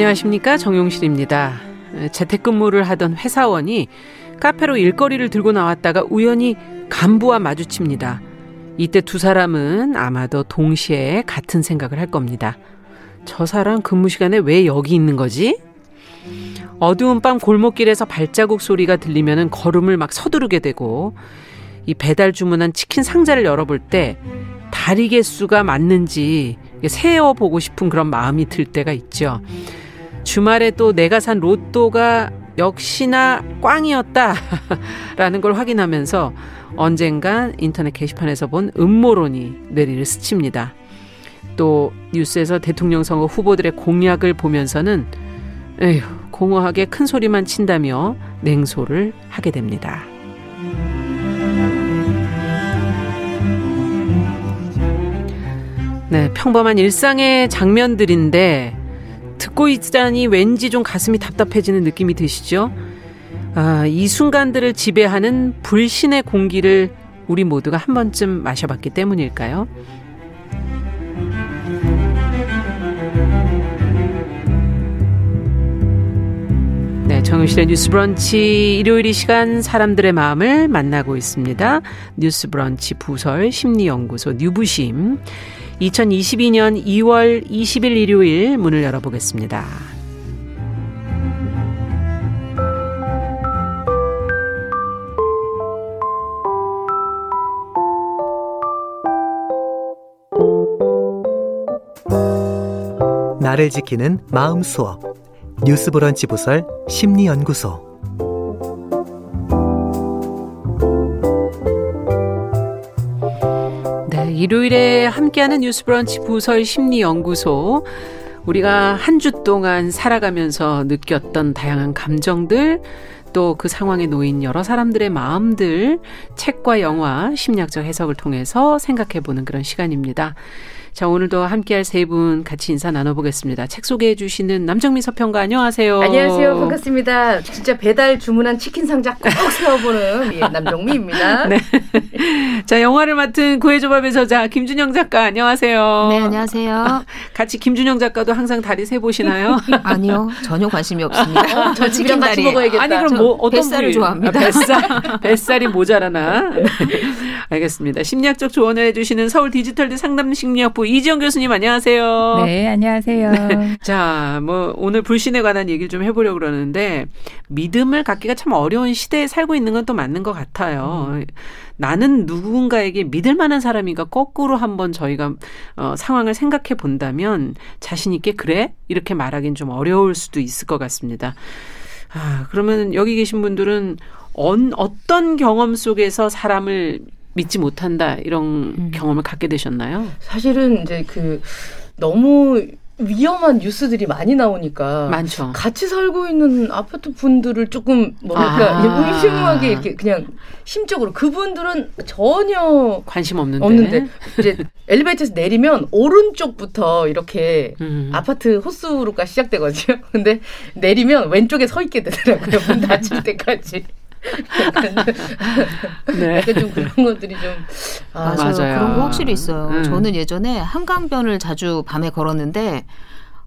안녕하십니까 정용실입니다. 재택근무를 하던 회사원이 카페로 일거리를 들고 나왔다가 우연히 간부와 마주칩니다. 이때 두 사람은 아마도 동시에 같은 생각을 할 겁니다. 저 사람 근무 시간에 왜 여기 있는 거지? 어두운 밤 골목길에서 발자국 소리가 들리면 걸음을 막 서두르게 되고 이 배달 주문한 치킨 상자를 열어볼 때 다리 개수가 맞는지 세어보고 싶은 그런 마음이 들 때가 있죠. 주말에 또 내가 산 로또가 역시나 꽝이었다 라는 걸 확인하면서 언젠간 인터넷 게시판에서 본 음모론이 뇌리를 스칩니다. 또 뉴스에서 대통령 선거 후보들의 공약을 보면서는 에휴, 공허하게 큰 소리만 친다며 냉소를 하게 됩니다. 네, 평범한 일상의 장면들인데 듣고 있자니 왠지 좀 가슴이 답답해지는 느낌이 드시죠? 아, 이 순간들을 지배하는 불신의 공기를 우리 모두가 한 번쯤 마셔봤기 때문일까요? 네, 정유실의 뉴스 브런치 일요일 이 시간 사람들의 마음을 만나고 있습니다. 뉴스 브런치 부설 심리연구소 뉴부심. 2022년 2월 20일 일요일 문을 열어보겠습니다. 나를 지키는 마음 수업 뉴스 브런치 부설 심리 연구소 일요일에 함께하는 뉴스브런치 부설 심리연구소. 우리가 한 주 동안 살아가면서 느꼈던 다양한 감정들, 또 그 상황에 놓인 여러 사람들의 마음들, 책과 영화, 심리학적 해석을 통해서 생각해보는 그런 시간입니다. 자, 오늘도 함께할 세 분 같이 인사 나눠보겠습니다. 책 소개해 주시는 남정미 서평가 안녕하세요. 안녕하세요. 반갑습니다. 진짜 배달 주문한 치킨 상자 꼭 세워보는 예, 남정미입니다. 네. 자, 영화를 맡은 구해조밥의 저자 김준영 작가 안녕하세요. 네, 안녕하세요. 같이 김준영 작가도 항상 다리 세 보시나요? 아니요. 전혀 관심이 없습니다. 어, 저 치킨 같이 먹어야겠다. 아니, 그럼 뭐 어떤 뱃살을 부위? 좋아합니다. 아, 뱃살, 뱃살이 모자라나? 네. 알겠습니다. 심리학적 조언을 해주시는 서울 디지털대 상담 심리학 부부 이지영 교수님 안녕하세요. 네, 안녕하세요. 네. 자, 뭐 오늘 불신에 관한 얘기를 좀 해보려고 그러는데 믿음을 갖기가 참 어려운 시대에 살고 있는 건 또 맞는 것 같아요. 음. 나는 누군가에게 믿을 만한 사람인가 거꾸로 한번 저희가 어, 상황을 생각해 본다면 자신 있게 그래 이렇게 말하기는 좀 어려울 수도 있을 것 같습니다. 아, 그러면 여기 계신 분들은 언, 어떤 경험 속에서 사람을 믿지 못한다 이런 음. 경험을 갖게 되셨나요? 사실은 이제 그 너무 위험한 뉴스들이 많이 나오니까 많죠. 같이 살고 있는 아파트 분들을 조금 뭐랄까 아. 의심하게 이렇게 그냥 심적으로 그분들은 전혀 관심 없는데 없는데 이제 엘리베이터에서 내리면 오른쪽부터 이렇게 음. 아파트 호수로가 시작되거든요. 근데 내리면 왼쪽에 서 있게 되더라고요. 문 닫힐 때까지. 네. 좀 그런 것들이 좀 아, 맞아요. 맞아요. 그런 거 확실히 있어요. 음. 저는 예전에 한강변을 자주 밤에 걸었는데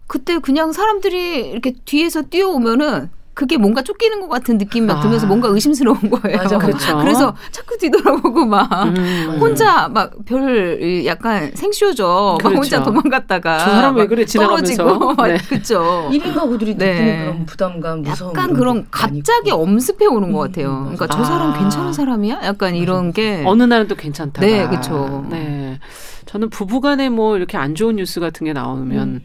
그때 그냥 사람들이 이렇게 뒤에서 뛰어오면은 그게 뭔가 쫓기는 것 같은 느낌이 막 들면서 아. 뭔가 의심스러운 거예요. 맞아, 그렇죠. 그래서 자꾸 뒤돌아보고 막 음. 혼자 막 별 약간 생쇼죠. 그렇죠. 막 혼자 도망갔다가 저 사람 왜 그래 지나가면서 네. 그렇죠. 1인 가구들이 네. 느끼는 그런 부담감, 무서움 약간 그런 갑자기 엄습해 오는 것 음, 같아요. 음, 그러니까 아. 저 사람 괜찮은 사람이야? 약간 이런 게 어느 날은 또 괜찮다. 네, 그렇죠. 네. 저는 부부간에 뭐 이렇게 안 좋은 뉴스 같은 게 나오면 음.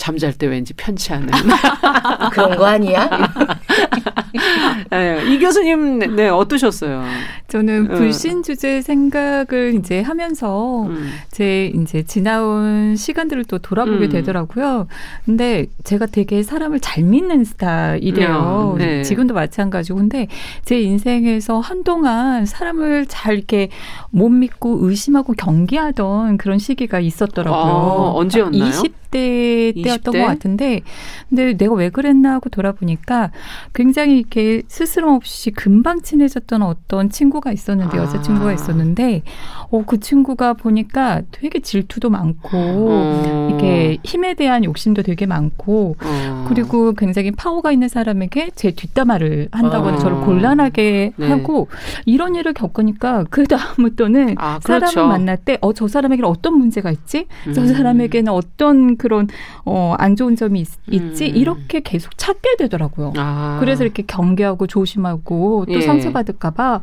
잠잘 때 왠지 편치 않은 그런 거 아니야? 네, 이 교수님 네 어떠셨어요? 저는 어. 불신 주제 생각을 이제 하면서 음. 제 이제 지나온 시간들을 또 돌아보게 음. 되더라고요. 근데 제가 되게 사람을 잘 믿는 스타일이에요. 음, 네. 지금도 마찬가지고 근데 제 인생에서 한동안 사람을 잘 이렇게 못 믿고 의심하고 경계하던 그런 시기가 있었더라고요. 아, 언제였나요? 20대 때 20대였던 20대? 것 같은데 근데 내가 왜 그랬나 하고 돌아보니까 굉장히 이렇게 스스럼 없이 금방 친해졌던 어떤 친구가 있었는데 아. 여자친구가 있었는데 어, 그 친구가 보니까 되게 질투도 많고 어. 이렇게 힘에 대한 욕심도 되게 많고 어. 그리고 굉장히 파워가 있는 사람에게 제 뒷담화를 한다거나 어. 저를 곤란하게 네. 하고 이런 일을 겪으니까 그 다음부터는 아, 그렇죠. 사람을 만날 때 어 저 사람에게는 어떤 문제가 있지? 음. 저 사람에게는 어떤 그런 어, 안 좋은 점이 있, 지 음. 이렇게 계속 찾게 되더라고요. 아. 그래서 이렇게 경계하고 조심하고 또 예. 상처받을까봐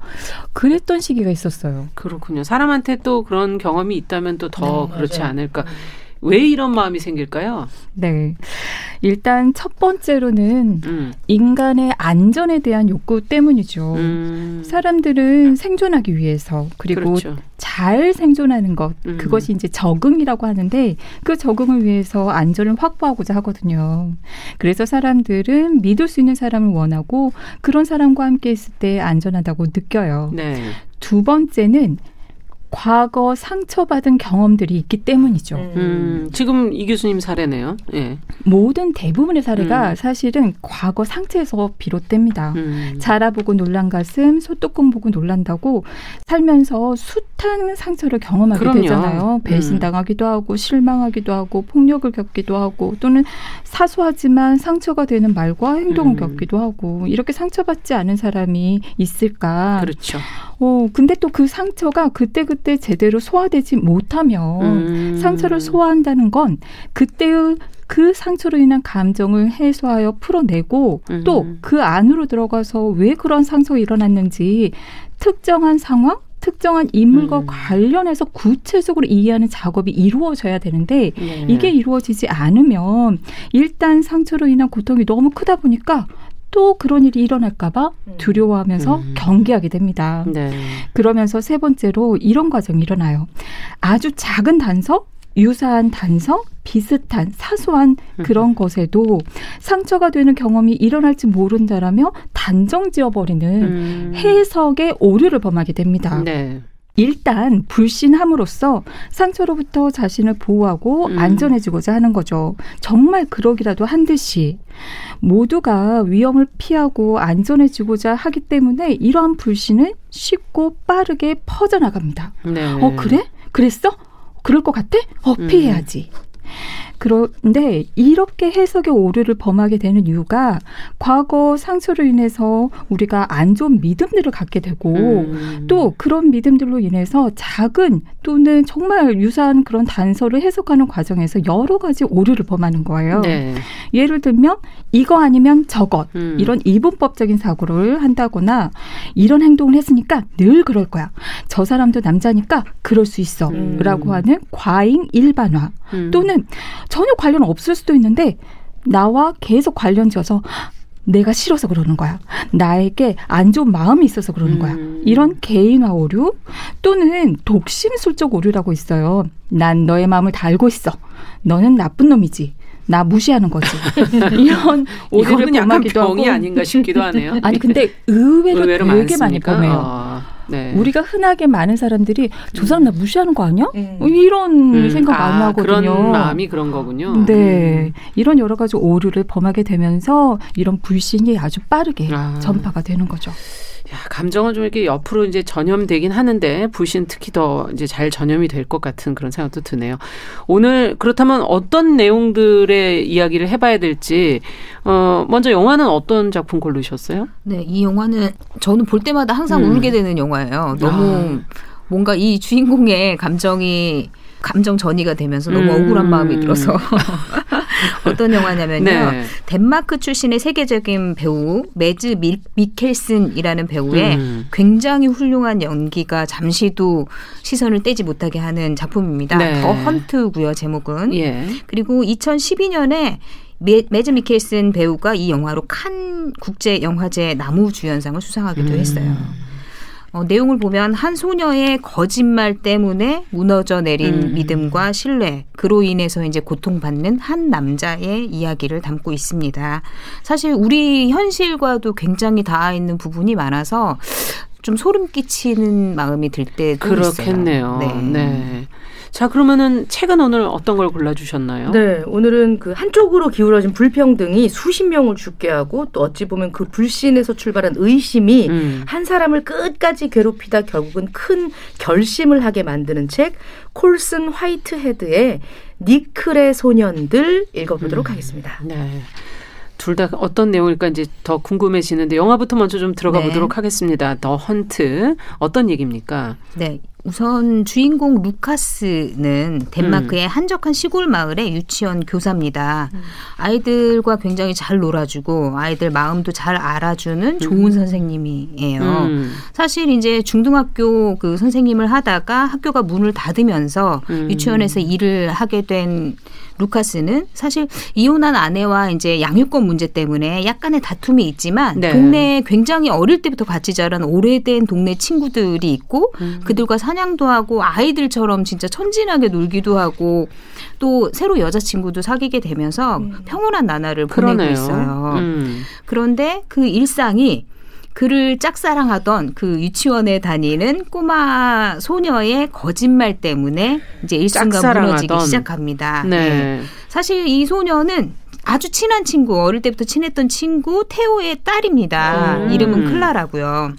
그랬던 시기가 있었어요. 그렇군요. 사람한테 또 그런 경험이 있다면 또더 네, 그렇지 맞아요. 않을까. 음. 왜 이런 마음이 생길까요? 네. 일단 첫 번째로는 음. 인간의 안전에 대한 욕구 때문이죠. 음. 사람들은 생존하기 위해서 그리고 그렇죠. 잘 생존하는 것 음. 그것이 이제 적응이라고 하는데 그 적응을 위해서 안전을 확보하고자 하거든요. 그래서 사람들은 믿을 수 있는 사람을 원하고 그런 사람과 함께 있을 때 안전하다고 느껴요. 네. 두 번째는 과거 상처받은 경험들이 있기 때문이죠. 음, 음, 지금 이 교수님 사례네요. 예. 모든 대부분의 사례가 음. 사실은 과거 상처에서 비롯됩니다. 음. 자라보고 놀란 가슴, 소뚜껑 보고 놀란다고 살면서 숱한 상처를 경험하게 그럼요. 되잖아요. 음. 배신당하기도 하고 실망하기도 하고 폭력을 겪기도 하고 또는 사소하지만 상처가 되는 말과 행동을 음. 겪기도 하고 이렇게 상처받지 않은 사람이 있을까? 그렇죠. 어, 근데 또 그 상처가 그때 그때 제대로 소화되지 못하면 음. 상처를 소화한다는 건 그때의 그 상처로 인한 감정을 해소하여 풀어내고 음. 또그 안으로 들어가서 왜 그런 상처가 일어났는지 특정한 상황 특정한 인물과 음. 관련해서 구체적으로 이해하는 작업이 이루어져야 되는데 네. 이게 이루어지지 않으면 일단 상처로 인한 고통이 너무 크다 보니까 또 그런 일이 일어날까봐 음. 두려워하면서 음. 경계하게 됩니다. 네. 그러면서 세 번째로 이런 과정이 일어나요. 아주 작은 단서, 유사한 단서, 비슷한 사소한 음. 그런 것에도 상처가 되는 경험이 일어날지 모른다라며 단정 지어버리는 음. 해석의 오류를 범하게 됩니다. 네. 일단 불신함으로써 상처로부터 자신을 보호하고 음. 안전해지고자 하는 거죠. 정말 그러기라도 한 듯이 모두가 위험을 피하고 안전해지고자 하기 때문에 이러한 불신은 쉽고 빠르게 퍼져나갑니다. 네. 어 그래? 그랬어? 그럴 것 같아? 어 피해야지. 음. 그런데 이렇게 해석의 오류를 범하게 되는 이유가 과거 상처로 인해서 우리가 안 좋은 믿음들을 갖게 되고 음. 또 그런 믿음들로 인해서 작은 또는 정말 유사한 그런 단서를 해석하는 과정에서 여러 가지 오류를 범하는 거예요. 네. 예를 들면 이거 아니면 저것 음. 이런 이분법적인 사고를 한다거나 이런 행동을 했으니까 늘 그럴 거야. 저 사람도 남자니까 그럴 수 있어라고 음. 하는 과잉 일반화 음. 또는 전혀 관련 없을 수도 있는데 나와 계속 관련 지어서 내가 싫어서 그러는 거야. 나에게 안 좋은 마음이 있어서 그러는 거야. 음. 이런 개인화 오류 또는 독심술적 오류라고 있어요. 난 너의 마음을 다 알고 있어. 너는 나쁜 놈이지. 나 무시하는 거지. 이런 오류를 범하기도 하고. 병이 아닌가 싶기도 하네요. 아니 근데 의외로, 의외로 되게 많이 범해요. 아. 네. 우리가 흔하게 많은 사람들이 저 사람 나 무시하는 거 아니야? 음. 이런 음. 생각 많이 아, 하거든요. 그런 마음이 그런 거군요. 네. 음. 이런 여러 가지 오류를 범하게 되면서 이런 불신이 아주 빠르게 아. 전파가 되는 거죠. 야, 감정은 좀 이렇게 옆으로 이제 전염되긴 하는데 불신 특히 더 이제 잘 전염이 될 것 같은 그런 생각도 드네요. 오늘 그렇다면 어떤 내용들의 이야기를 해봐야 될지 어 먼저 영화는 어떤 작품 고르셨어요? 네, 이 영화는 저는 볼 때마다 항상 음. 울게 되는 영화예요. 너무 아. 뭔가 이 주인공의 감정이 감정 전이가 되면서 너무 음. 억울한 마음이 들어서 어떤 영화냐면요. 네. 덴마크 출신의 세계적인 배우 매즈 미, 미켈슨이라는 배우의 음. 굉장히 훌륭한 연기가 잠시도 시선을 떼지 못하게 하는 작품입니다. 네. 더 헌트고요, 제목은. 예. 그리고 2012년에 매, 매즈 미켈슨 배우가 이 영화로 칸 국제 영화제 나무 주연상을 수상하기도 음. 했어요. 어, 내용을 보면 한 소녀의 거짓말 때문에 무너져 내린 음. 믿음과 신뢰, 그로 인해서 이제 고통받는 한 남자의 이야기를 담고 있습니다. 사실 우리 현실과도 굉장히 닿아 있는 부분이 많아서 좀 소름 끼치는 마음이 들 때도 그렇겠네요. 있어요. 네. 네. 자, 그러면은 책은 오늘 어떤 걸 골라주셨나요? 네, 오늘은 그 한쪽으로 기울어진 불평등이 수십 명을 죽게 하고 또 어찌 보면 그 불신에서 출발한 의심이 음. 한 사람을 끝까지 괴롭히다 결국은 큰 결심을 하게 만드는 책 콜슨 화이트헤드의 니클의 소년들 읽어보도록 음. 하겠습니다. 네. 둘다 어떤 내용일까 이제 더 궁금해지는데 영화부터 먼저 좀 들어가 네. 보도록 하겠습니다. 더 헌트 어떤 얘기입니까? 네. 우선 주인공 루카스는 덴마크의 음. 한적한 시골 마을의 유치원 교사입니다. 음. 아이들과 굉장히 잘 놀아주고 아이들 마음도 잘 알아주는 좋은 음. 선생님이에요. 음. 사실 이제 중등학교 그 선생님을 하다가 학교가 문을 닫으면서 음. 유치원에서 일을 하게 된 루카스는 사실 이혼한 아내와 이제 양육권 문제 때문에 약간의 다툼이 있지만 네. 동네에 굉장히 어릴 때부터 같이 자란 오래된 동네 친구들이 있고 음. 그들과 사냥도 하고 아이들처럼 진짜 천진하게 놀기도 하고 또 새로 여자친구도 사귀게 되면서 음. 평온한 나날을 보내고 그러네요. 있어요. 음. 그런데 그 일상이 그를 짝사랑하던 그 유치원에 다니는 꼬마 소녀의 거짓말 때문에 이제 일순간 무너지기 시작합니다. 네. 네. 사실 이 소녀는 아주 친한 친구, 어릴 때부터 친했던 친구 태호의 딸입니다. 음. 이름은 클라라고요.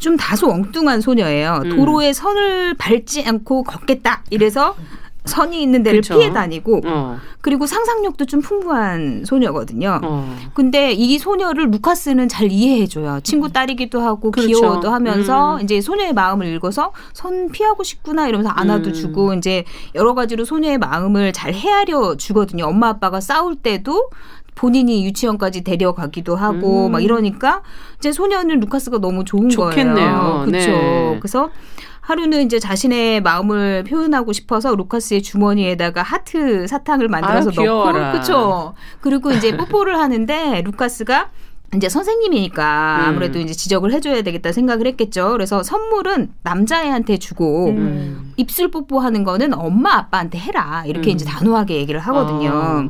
좀 다소 엉뚱한 소녀예요. 음. 도로에 선을 밟지 않고 걷겠다. 이래서 선이 있는 데를 그렇죠. 피해 다니고 어. 그리고 상상력도 좀 풍부한 소녀거든요. 어. 근데 이 소녀를 루카스는 잘 이해해줘요. 친구 음. 딸이기도 하고 그렇죠. 귀여워도 하면서 음. 이제 소녀의 마음을 읽어서 선 피하고 싶구나 이러면서 안아도 음. 주고 이제 여러 가지로 소녀의 마음을 잘 헤아려 주거든요. 엄마 아빠가 싸울 때도 본인이 유치원까지 데려가기도 하고 음. 막 이러니까 이제 소녀는 루카스가 너무 좋은 좋겠네요. 거예요. 그렇죠. 네. 그래서 하루는 이제 자신의 마음을 표현하고 싶어서 루카스의 주머니에다가 하트 사탕을 만들어서 아, 넣고 그렇죠. 그리고 이제 뽀뽀를 하는데 루카스가 이제 선생님이니까 음. 아무래도 이제 지적을 해줘야 되겠다 생각을 했겠죠. 그래서 선물은 남자애한테 주고 음. 입술 뽀뽀하는 거는 엄마 아빠한테 해라 이렇게 음. 이제 단호하게 얘기를 하거든요. 아.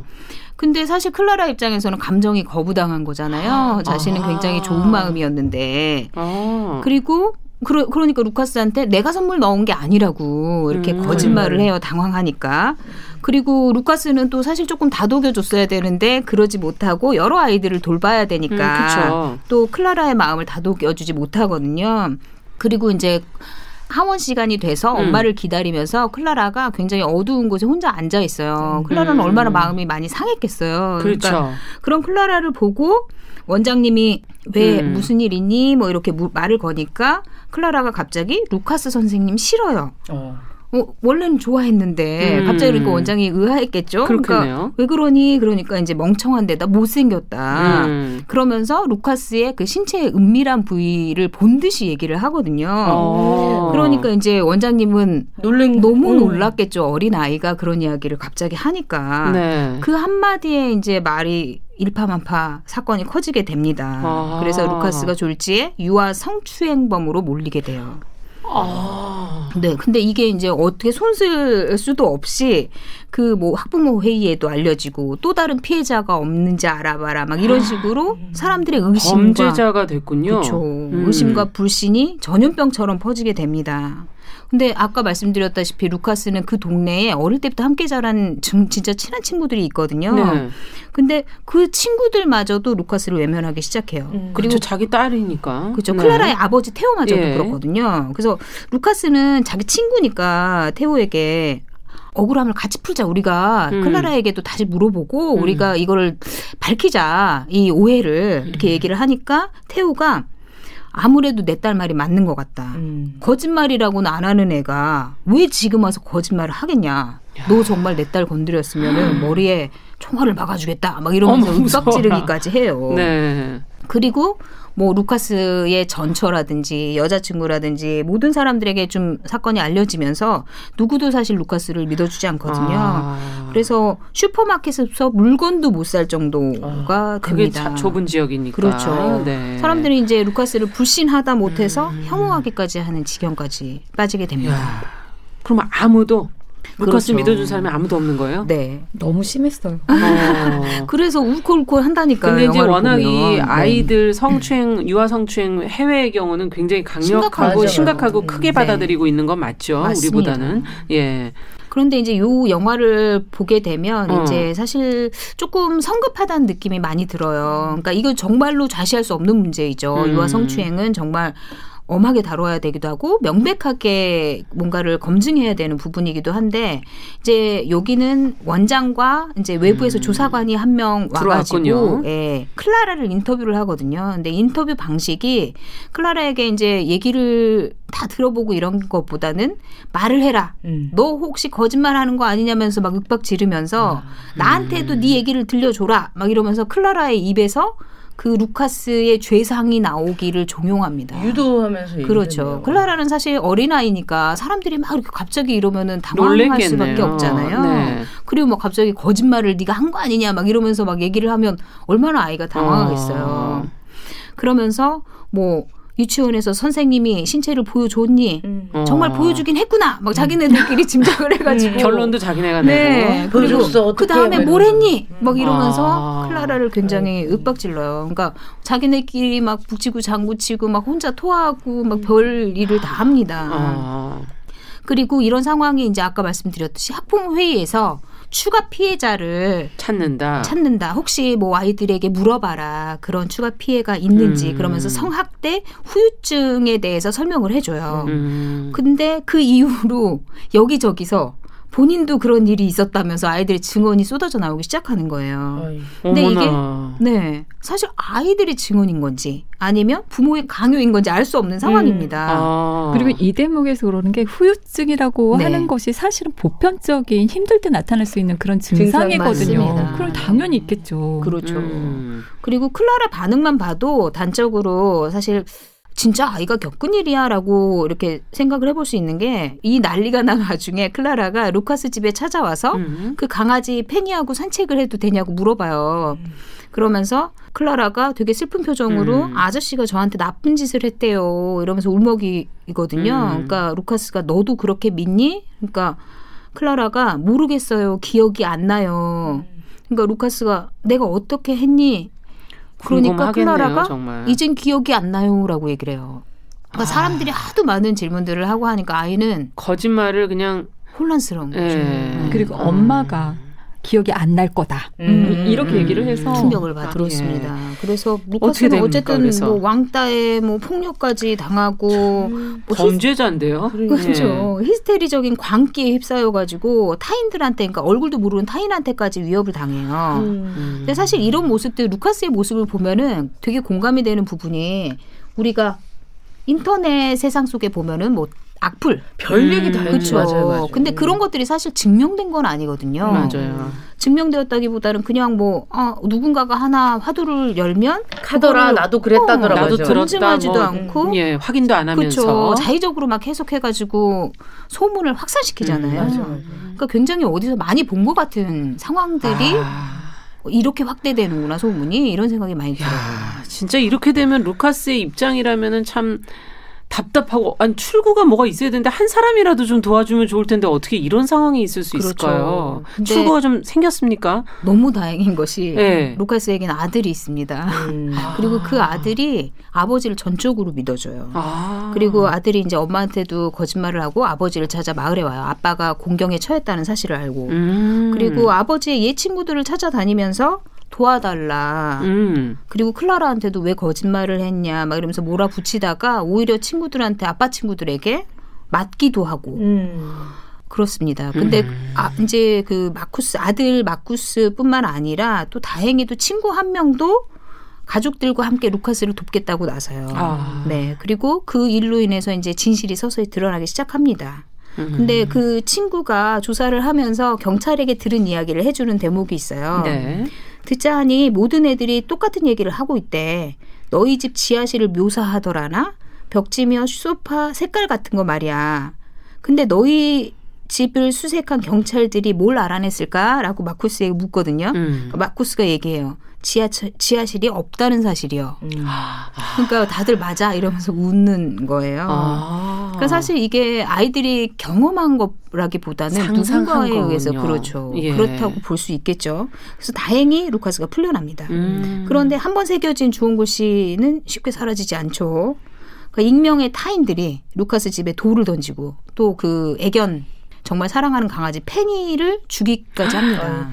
근데 사실 클라라 입장에서는 감정이 거부당한 거잖아요. 자신은 아. 굉장히 좋은 마음이었는데. 아. 그리고 그러, 그러니까 루카스한테 내가 선물 넣은 게 아니라고 이렇게 음. 거짓말을 해요. 당황하니까. 그리고 루카스는 또 사실 조금 다독여줬어야 되는데 그러지 못하고 여러 아이들을 돌봐야 되니까 음, 또 클라라의 마음을 다독여주지 못하거든요. 그리고 이제 하원 시간이 돼서 음. 엄마를 기다리면서 클라라가 굉장히 어두운 곳에 혼자 앉아 있어요. 음. 클라라는 얼마나 마음이 많이 상했겠어요. 그러니까 그렇죠. 그러니까 그런 클라라를 보고 원장님이 왜 음. 무슨 일 있니? 뭐 이렇게 말을 거니까 클라라가 갑자기 루카스 선생님 싫어요. 어. 어, 원래는 좋아했는데 음. 갑자기 그러니까 원장이 의아했겠죠. 그렇겠네요. 그러니까 왜 그러니? 그러니까 이제 멍청한 데다 못생겼다. 음. 그러면서 루카스의 그 신체의 은밀한 부위를 본 듯이 얘기를 하거든요. 어. 그러니까 이제 원장님은 놀란 너무 놀랐겠죠. 어린 아이가 그런 이야기를 갑자기 하니까 네. 그 한마디에 이제 말이 일파만파 사건이 커지게 됩니다. 아. 그래서 루카스가 졸지에 유아 성추행범으로 몰리게 돼요. 아. 네. 근데 이게 이제 어떻게 손쓸 수도 없이 그 뭐 학부모 회의에도 알려지고 또 다른 피해자가 없는지 알아봐라 막 이런 아. 식으로 사람들의 의심과 범죄자가 됐군요. 그렇죠. 음. 의심과 불신이 전염병처럼 퍼지게 됩니다. 근데 아까 말씀드렸다시피 루카스는 그 동네에 어릴 때부터 함께 자란 진짜 친한 친구들이 있거든요. 네. 근데 그 친구들마저도 루카스를 외면하기 시작해요. 음. 그리고 그렇죠. 자기 딸이니까. 그렇죠. 네. 클라라의 아버지 테오마저도 예. 그렇거든요. 그래서 루카스는 자기 친구니까 테오에게 억울함을 같이 풀자. 우리가 음. 클라라에게도 다시 물어보고 음. 우리가 이거를 밝히자. 이 오해를 이렇게 음. 얘기를 하니까 테오가 아무래도 내 딸 말이 맞는 것 같다. 음. 거짓말이라고는 안 하는 애가 왜 지금 와서 거짓말을 하겠냐. 야. 너 정말 내 딸 건드렸으면은 머리에 총알을 막아주겠다. 막 이러면서 윽박 지르기까지 해요. 네. 그리고 뭐 루카스의 전처라든지 여자친구라든지 모든 사람들에게 좀 사건이 알려지면서 누구도 사실 루카스를 믿어주지 않거든요. 아. 그래서 슈퍼마켓에서 물건도 못 살 정도가 아, 그게 됩니다. 좁은 지역이니까. 그렇죠. 네. 사람들이 이제 루카스를 불신하다 못해서 음. 혐오하기까지 하는 지경까지 빠지게 됩니다. 야. 그럼 아무도 루카스 그렇죠. 믿어준 사람이 아무도 없는 거예요? 네. 너무 심했어요. 어. 그래서 울컥울컥 한다니까요. 근데 이제 워낙 보면. 이 네. 아이들 네. 성추행, 유아 성추행 해외의 경우는 굉장히 강력하고 심각하고 음. 크게 네. 받아들이고 있는 건 맞죠. 맞습니다. 우리보다는. 예. 그런데 이제 요 영화를 보게 되면 어. 이제 사실 조금 성급하다는 느낌이 많이 들어요. 그러니까 이거 정말로 좌시할 수 없는 문제이죠. 음. 유아 성추행은 정말 엄하게 다뤄야 되기도 하고 명백하게 뭔가를 검증해야 되는 부분이기도 한데 이제 여기는 원장과 이제 외부에서 음. 조사관이 한 명 와가지고 예, 클라라를 인터뷰를 하거든요. 근데 인터뷰 방식이 클라라에게 이제 얘기를 다 들어보고 이런 것보다는 말을 해라. 음. 너 혹시 거짓말하는 거 아니냐면서 막 윽박 지르면서 아. 나한테도 네 얘기를 들려줘라. 막 이러면서 클라라의 입에서 그 루카스의 죄상이 나오기를 종용합니다. 유도하면서 그렇죠. 클라라는 사실 어린 아이니까 사람들이 막 이렇게 갑자기 이러면은 당황할 놀랬겠네요. 수밖에 없잖아요. 네. 그리고 뭐 갑자기 거짓말을 네가 한 거 아니냐 막 이러면서 막 얘기를 하면 얼마나 아이가 당황하겠어요. 어. 그러면서 뭐 유치원에서 선생님이 신체를 보여줬니? 음. 정말 어. 보여주긴 했구나. 막 자기네들끼리 짐작을 해가지고 음. 결론도 자기네가 네. 보여줬어. 그 다음에 뭘 했니? 막 이러면서 아. 클라라를 굉장히 윽박질러요. 그러니까 자기네끼리 막 북치고 장구치고 막 혼자 토하고 막 별 일을 다 합니다. 아. 그리고 이런 상황이 이제 아까 말씀드렸듯이 학부모 회의에서 추가 피해자를 찾는다. 찾는다. 혹시 뭐 아이들에게 물어봐라. 그런 추가 피해가 있는지 음. 그러면서 성학대 후유증에 대해서 설명을 해줘요. 음. 근데 그 이후로 여기저기서 본인도 그런 일이 있었다면서 아이들의 증언이 쏟아져 나오기 시작하는 거예요. 어이. 근데 어머나. 이게 네 사실 아이들의 증언인 건지 아니면 부모의 강요인 건지 알 수 없는 상황입니다. 음. 아. 그리고 이 대목에서 그러는 게 후유증이라고 네. 하는 것이 사실은 보편적인 힘들 때 나타날 수 있는 그런 증상이거든요. 그럼 당연히 있겠죠. 그렇죠. 음. 그리고 클라라 반응만 봐도 단적으로 사실 진짜 아이가 겪은 일이야 라고 이렇게 생각을 해볼 수 있는 게 이 난리가 난 와중에 클라라가 루카스 집에 찾아와서 음. 그 강아지 페니하고 산책을 해도 되냐고 물어봐요. 음. 그러면서 클라라가 되게 슬픈 표정으로 음. 아저씨가 저한테 나쁜 짓을 했대요. 이러면서 울먹이거든요. 음. 그러니까 루카스가 너도 그렇게 믿니? 그러니까 클라라가 모르겠어요. 기억이 안 나요. 음. 그러니까 루카스가 내가 어떻게 했니? 그러니까 클라라가 정말. 이젠 기억이 안 나요라고 얘기를 해요. 그러니까 아. 사람들이 하도 많은 질문들을 하고 하니까 아이는 거짓말을 그냥 혼란스러운 거죠. 네. 그리고 엄마가 기억이 안 날 거다. 음. 이렇게 얘기를 해서 충격을 받들었습니다. 아, 예. 그래서 루카스는 어쨌든 뭐 왕따에 뭐 폭력까지 당하고 음. 뭐 범죄자인데요. 그렇죠. 예. 히스테리적인 광기에 휩싸여 가지고 타인들한테 그러니까 얼굴도 모르는 타인한테까지 위협을 당해요. 음. 근데 사실 이런 모습들 루카스의 모습을 보면은 되게 공감이 되는 부분이 우리가 인터넷 세상 속에 보면은 뭐 악플. 별 얘기 다 음, 그렇죠. 맞아요, 맞아요. 근데 그런 것들이 사실 증명된 건 아니거든요. 맞아요. 증명되었다기보다는 그냥 뭐 아, 누군가가 하나 화두를 열면 카더라 나도 그랬다더라. 어, 나도 들었다. 뭐, 않고 음, 예, 확인도 안 하면서 그렇죠. 자의적으로 막 해석해 가지고 소문을 확산시키잖아요. 음, 맞아요. 그러니까 굉장히 어디서 많이 본 것 같은 상황들이. 아. 이렇게 확대되는구나 소문이 이런 생각이 많이 들어요. 진짜 이렇게 되면 루카스의 입장이라면은 참 답답하고 아니 출구가 뭐가 있어야 되는데 한 사람이라도 좀 도와주면 좋을 텐데 어떻게 이런 상황이 있을 수 그렇죠. 있을까요? 출구가 좀 생겼습니까? 너무 다행인 것이 네. 루카스에게는 아들이 있습니다. 음. 그리고 그 아들이 아버지를 전적으로 믿어줘요. 아. 그리고 아들이 이제 엄마한테도 거짓말을 하고 아버지를 찾아 마을에 와요. 아빠가 공경에 처했다는 사실을 알고. 음. 그리고 아버지의 옛 친구들을 찾아다니면서 도와달라. 음. 그리고 클라라한테도 왜 거짓말을 했냐 막 이러면서 몰아붙이다가 오히려 친구들한테 아빠 친구들에게 맞기도 하고. 음. 그렇습니다. 근데 음. 아, 이제 그 마쿠스 아들 마쿠스뿐만 아니라 또 다행히도 친구 한 명도 가족들과 함께 루카스를 돕겠다고 나서요. 아. 네. 그리고 그 일로 인해서 이제 진실이 서서히 드러나기 시작합니다. 음. 근데 그 친구가 조사를 하면서 경찰에게 들은 이야기를 해주는 대목이 있어요. 네. 듣자 하니 모든 애들이 똑같은 얘기를 하고 있대. 너희 집 지하실을 묘사하더라나? 벽지며 소파 색깔 같은 거 말이야. 근데 너희 집을 수색한 경찰들이 뭘 알아냈을까라고 마쿠스에게 묻거든요. 음. 마쿠스가 얘기해요. 지하철, 지하실이 없다는 사실이요. 음. 그러니까 다들 맞아 이러면서 웃는 거예요. 아. 그러니까 사실 이게 아이들이 경험한 거라기보다는 누군가에 의해서 그렇죠. 예. 그렇다고 볼 수 있겠죠. 그래서 다행히 루카스가 풀려납니다. 음. 그런데 한 번 새겨진 좋은 글씨는 쉽게 사라지지 않죠. 그러니까 익명의 타인들이 루카스 집에 돌을 던지고 또 그 애견 정말 사랑하는 강아지 페니를 죽이까지 합니다.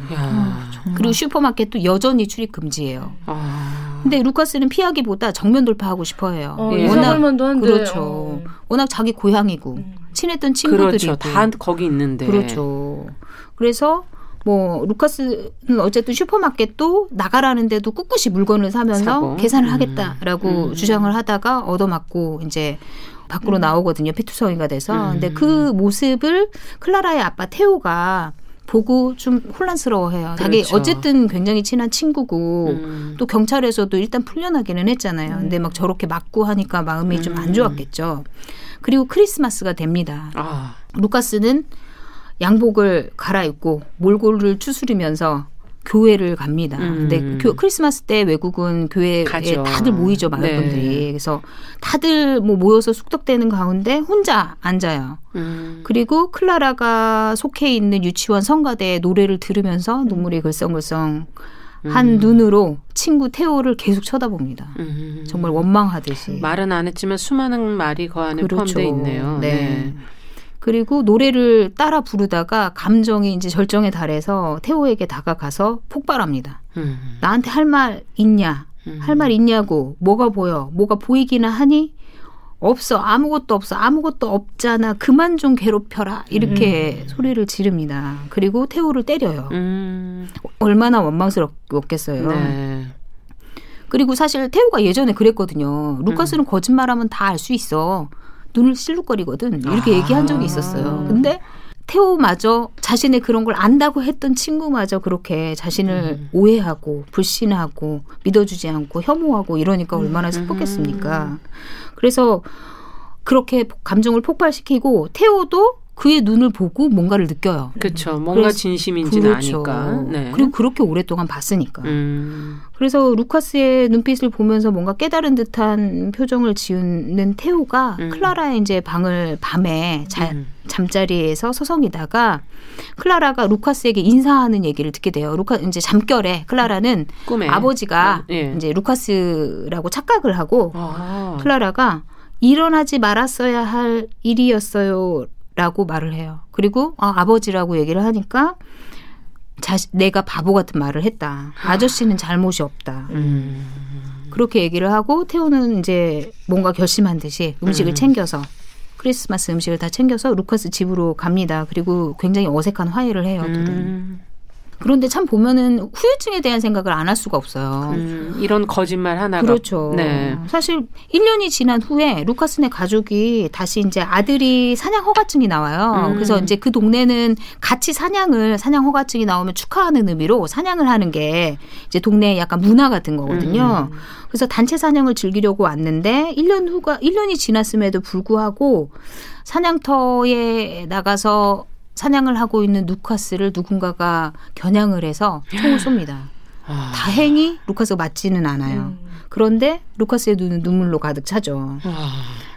야, 그리고 슈퍼마켓도 여전히 출입 금지예요. 아. 근데 루카스는 피하기보다 정면 돌파하고 싶어해요. 어, 예. 워낙. 그렇죠. 어. 워낙 자기 고향이고 음. 친했던 친구들이 그렇죠. 다 거기 있는데. 그렇죠. 그래서 뭐 루카스는 어쨌든 슈퍼마켓도 나가라는데도 꿋꿋이 물건을 사면서 사고. 계산을 음. 하겠다라고 음. 주장을 하다가 얻어맞고 이제 밖으로 음. 나오거든요. 피투성이가 돼서. 음. 근데 그 모습을 클라라의 아빠 테오가 보고 좀 혼란스러워해요. 그렇죠. 자기 어쨌든 굉장히 친한 친구고 음. 또 경찰에서도 일단 풀려나기는 했잖아요. 음. 근데 막 저렇게 맞고 하니까 마음이 음. 좀안 좋았겠죠. 그리고 크리스마스가 됩니다. 아. 루카스는 양복을 갈아입고 몰골을 추스리면서 교회를 갑니다. 음. 근데 교, 크리스마스 때 외국은 교회에 가죠. 다들 모이죠 마을 네. 분들이. 그래서 다들 뭐 모여서 숙덕되는 가운데 혼자 앉아요. 음. 그리고 클라라가 속해 있는 유치원 성가대 노래를 들으면서 눈물이 글썽글썽 한 음. 눈으로 친구 태호를 계속 쳐다봅니다. 음. 정말 원망하듯이. 말은 안 했지만 수많은 말이 그 안에 그렇죠. 포함되어 있네요. 네. 네. 그리고 노래를 따라 부르다가 감정이 이제 절정에 달해서 태호에게 다가가서 폭발합니다. 음. 나한테 할 말 있냐? 음. 할말 있냐고. 뭐가 보여? 뭐가 보이기는 하니? 없어. 아무것도 없어. 아무것도 없잖아. 그만 좀 괴롭혀라. 이렇게 음. 소리를 지릅니다. 그리고 태호를 때려요. 음. 얼마나 원망스럽겠어요. 네. 그리고 사실 태호가 예전에 그랬거든요. 루카스는 음. 거짓말하면 다 알 수 있어. 눈을 실룩거리거든. 이렇게 아. 얘기한 적이 있었어요. 근데 태호마저 자신의 그런 걸 안다고 했던 친구마저 그렇게 자신을 음. 오해하고 불신하고 믿어주지 않고 혐오하고 이러니까 얼마나 음. 슬펐겠습니까. 그래서 그렇게 감정을 폭발시키고 태호도 그의 눈을 보고 뭔가를 느껴요. 그렇죠. 뭔가 진심인지는 그렇죠. 아니까. 네. 그리고 그렇게 오랫동안 봤으니까. 음. 그래서 루카스의 눈빛을 보면서 뭔가 깨달은 듯한 표정을 지우는 테오가 음. 클라라의 이제 방을 밤에 자, 음. 잠자리에서 서성이다가 클라라가 루카스에게 인사하는 얘기를 듣게 돼요. 루카 이제 잠결에 클라라는 꿈에. 아버지가 아, 예. 이제 루카스라고 착각을 하고 아. 클라라가 일어나지 말았어야 할 일이었어요. 라고 말을 해요. 그리고 아, 아버지라고 얘기를 하니까 자시, 내가 바보 같은 말을 했다. 아저씨는 잘못이 없다. 음. 그렇게 얘기를 하고 태호는 이제 뭔가 결심한 듯이 음식을 음. 챙겨서 크리스마스 음식을 다 챙겨서 루카스 집으로 갑니다. 그리고 굉장히 어색한 화해를 해요. 둘은. 음. 그런데 참 보면은 후유증에 대한 생각을 안 할 수가 없어요. 음, 이런 거짓말 하나가 그렇죠. 네. 사실 1년이 지난 후에 루카스네 가족이 다시 이제 아들이 사냥 허가증이 나와요. 음. 그래서 이제 그 동네는 같이 사냥을 사냥 허가증이 나오면 축하하는 의미로 사냥을 하는 게 이제 동네 약간 문화 같은 거거든요. 음. 그래서 단체 사냥을 즐기려고 왔는데 1년 후가 1년이 지났음에도 불구하고 사냥터에 나가서 사냥을 하고 있는 루카스를 누군가가 겨냥을 해서 총을 쏩니다. 아. 다행히 루카스가 맞지는 않아요. 음. 그런데 루카스의 눈은 눈물로 가득 차죠. 아.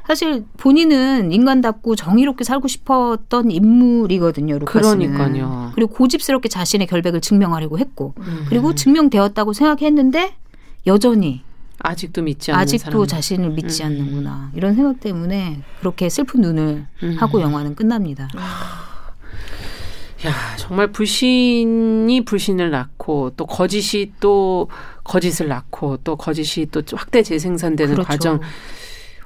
사실 본인은 인간답고 정의롭게 살고 싶었던 인물이거든요. 루카스는. 그러니까요. 그리고 고집스럽게 자신의 결백을 증명하려고 했고, 음. 그리고 증명되었다고 생각했는데 여전히 아직도 믿지 않는 아직도 사람. 자신을 믿지 음. 않는구나 이런 생각 때문에 그렇게 슬픈 눈을 음. 하고 영화는 끝납니다. 아. 야, 정말 불신이 불신을 낳고 또 거짓이 또 거짓을 낳고 또 거짓이 또 확대 재생산되는 그렇죠. 과정.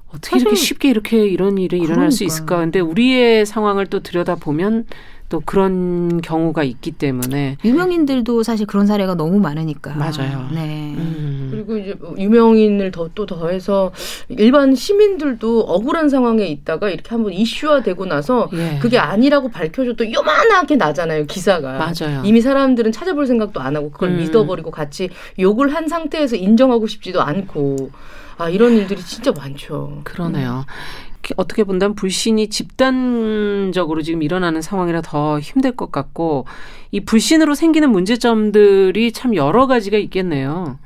어떻게 이렇게 쉽게 이렇게 이런 일이 일어날 그러니까요. 수 있을까? 근데 우리의 상황을 또 들여다 보면 또 그런 경우가 있기 때문에 유명인들도 사실 그런 사례가 너무 많으니까 맞아요. 네. 음. 그리고 이제 뭐 유명인을 더 또 더해서 일반 시민들도 억울한 상황에 있다가 이렇게 한번 이슈화되고 나서 예. 그게 아니라고 밝혀줘도 요만하게 나잖아요 기사가 맞아요. 이미 사람들은 찾아볼 생각도 안 하고 그걸 음. 믿어버리고 같이 욕을 한 상태에서 인정하고 싶지도 않고 아 이런 일들이 진짜 많죠. 그러네요. 어떻게 본다면 불신이 집단적으로 지금 일어나는 상황이라 더 힘들 것 같고 이 불신으로 생기는 문제점들이 참 여러 가지가 있겠네요.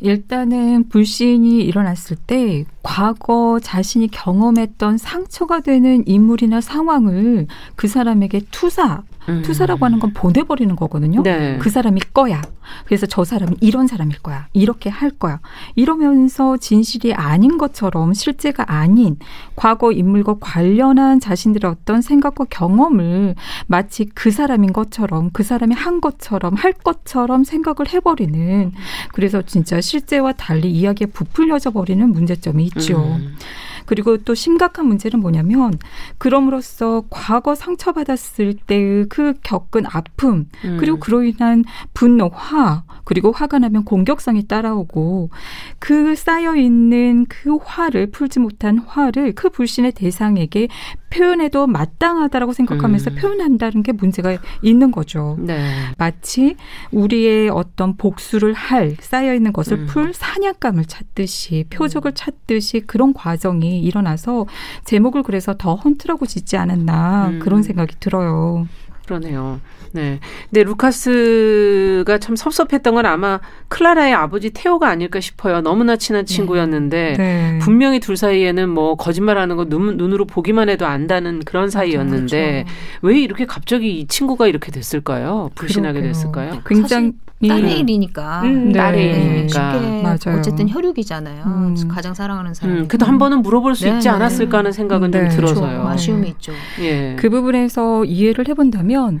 일단은 불신이 일어났을 때 과거 자신이 경험했던 상처가 되는 인물이나 상황을 그 사람에게 투사, 음. 투사라고 하는 건 보내버리는 거거든요. 네. 그 사람일 거야. 그래서 저 사람은 이런 사람일 거야. 이렇게 할 거야. 이러면서 진실이 아닌 것처럼 실제가 아닌 과거 인물과 관련한 자신들의 어떤 생각과 경험을 마치 그 사람인 것처럼 그 사람이 한 것처럼 할 것처럼 생각을 해버리는 그래서 진짜 실제와 달리 이야기에 부풀려져 버리는 문제점이 있죠. 음. 그리고 또 심각한 문제는 뭐냐면 그럼으로써 과거 상처받았을 때의 그 겪은 아픔 음. 그리고 그로 인한 분노, 화 그리고 화가 나면 공격성이 따라오고 그 쌓여 있는 그 화를 풀지 못한 화를 그 불신의 대상에게 표현해도 마땅하다라고 생각하면서 음. 표현한다는 게 문제가 있는 거죠. 네. 마치 우리의 어떤 복수를 할 쌓여 있는 것을 음. 풀 사냥감을 찾듯이 표적을 음. 찾듯이 그런 과정이 일어나서 제목을 그래서 더 헌트라고 짓지 않았나 음. 그런 생각이 들어요. 그러네요. 네. 근데 루카스가 참 섭섭했던 건 아마 클라라의 아버지 테오가 아닐까 싶어요. 너무나 친한 네. 친구였는데 네. 분명히 둘 사이에는 뭐 거짓말하는 거 눈, 눈으로 보기만 해도 안다는 그런 사이였는데 그렇죠. 왜 이렇게 갑자기 이 친구가 이렇게 됐을까요? 불신하게 그러게요. 됐을까요? 굉장히 딸의 일이니까. 음, 네. 딸의 일이니까. 맞아요. 어쨌든 혈육이잖아요. 음. 가장 사랑하는 사람. 음, 그래도 한 번은 물어볼 수 네, 있지 네. 않았을까 하는 생각은 좀 네. 들어서요. 그렇죠. 아쉬움이 있죠. 예. 그 부분에서 이해를 해본다면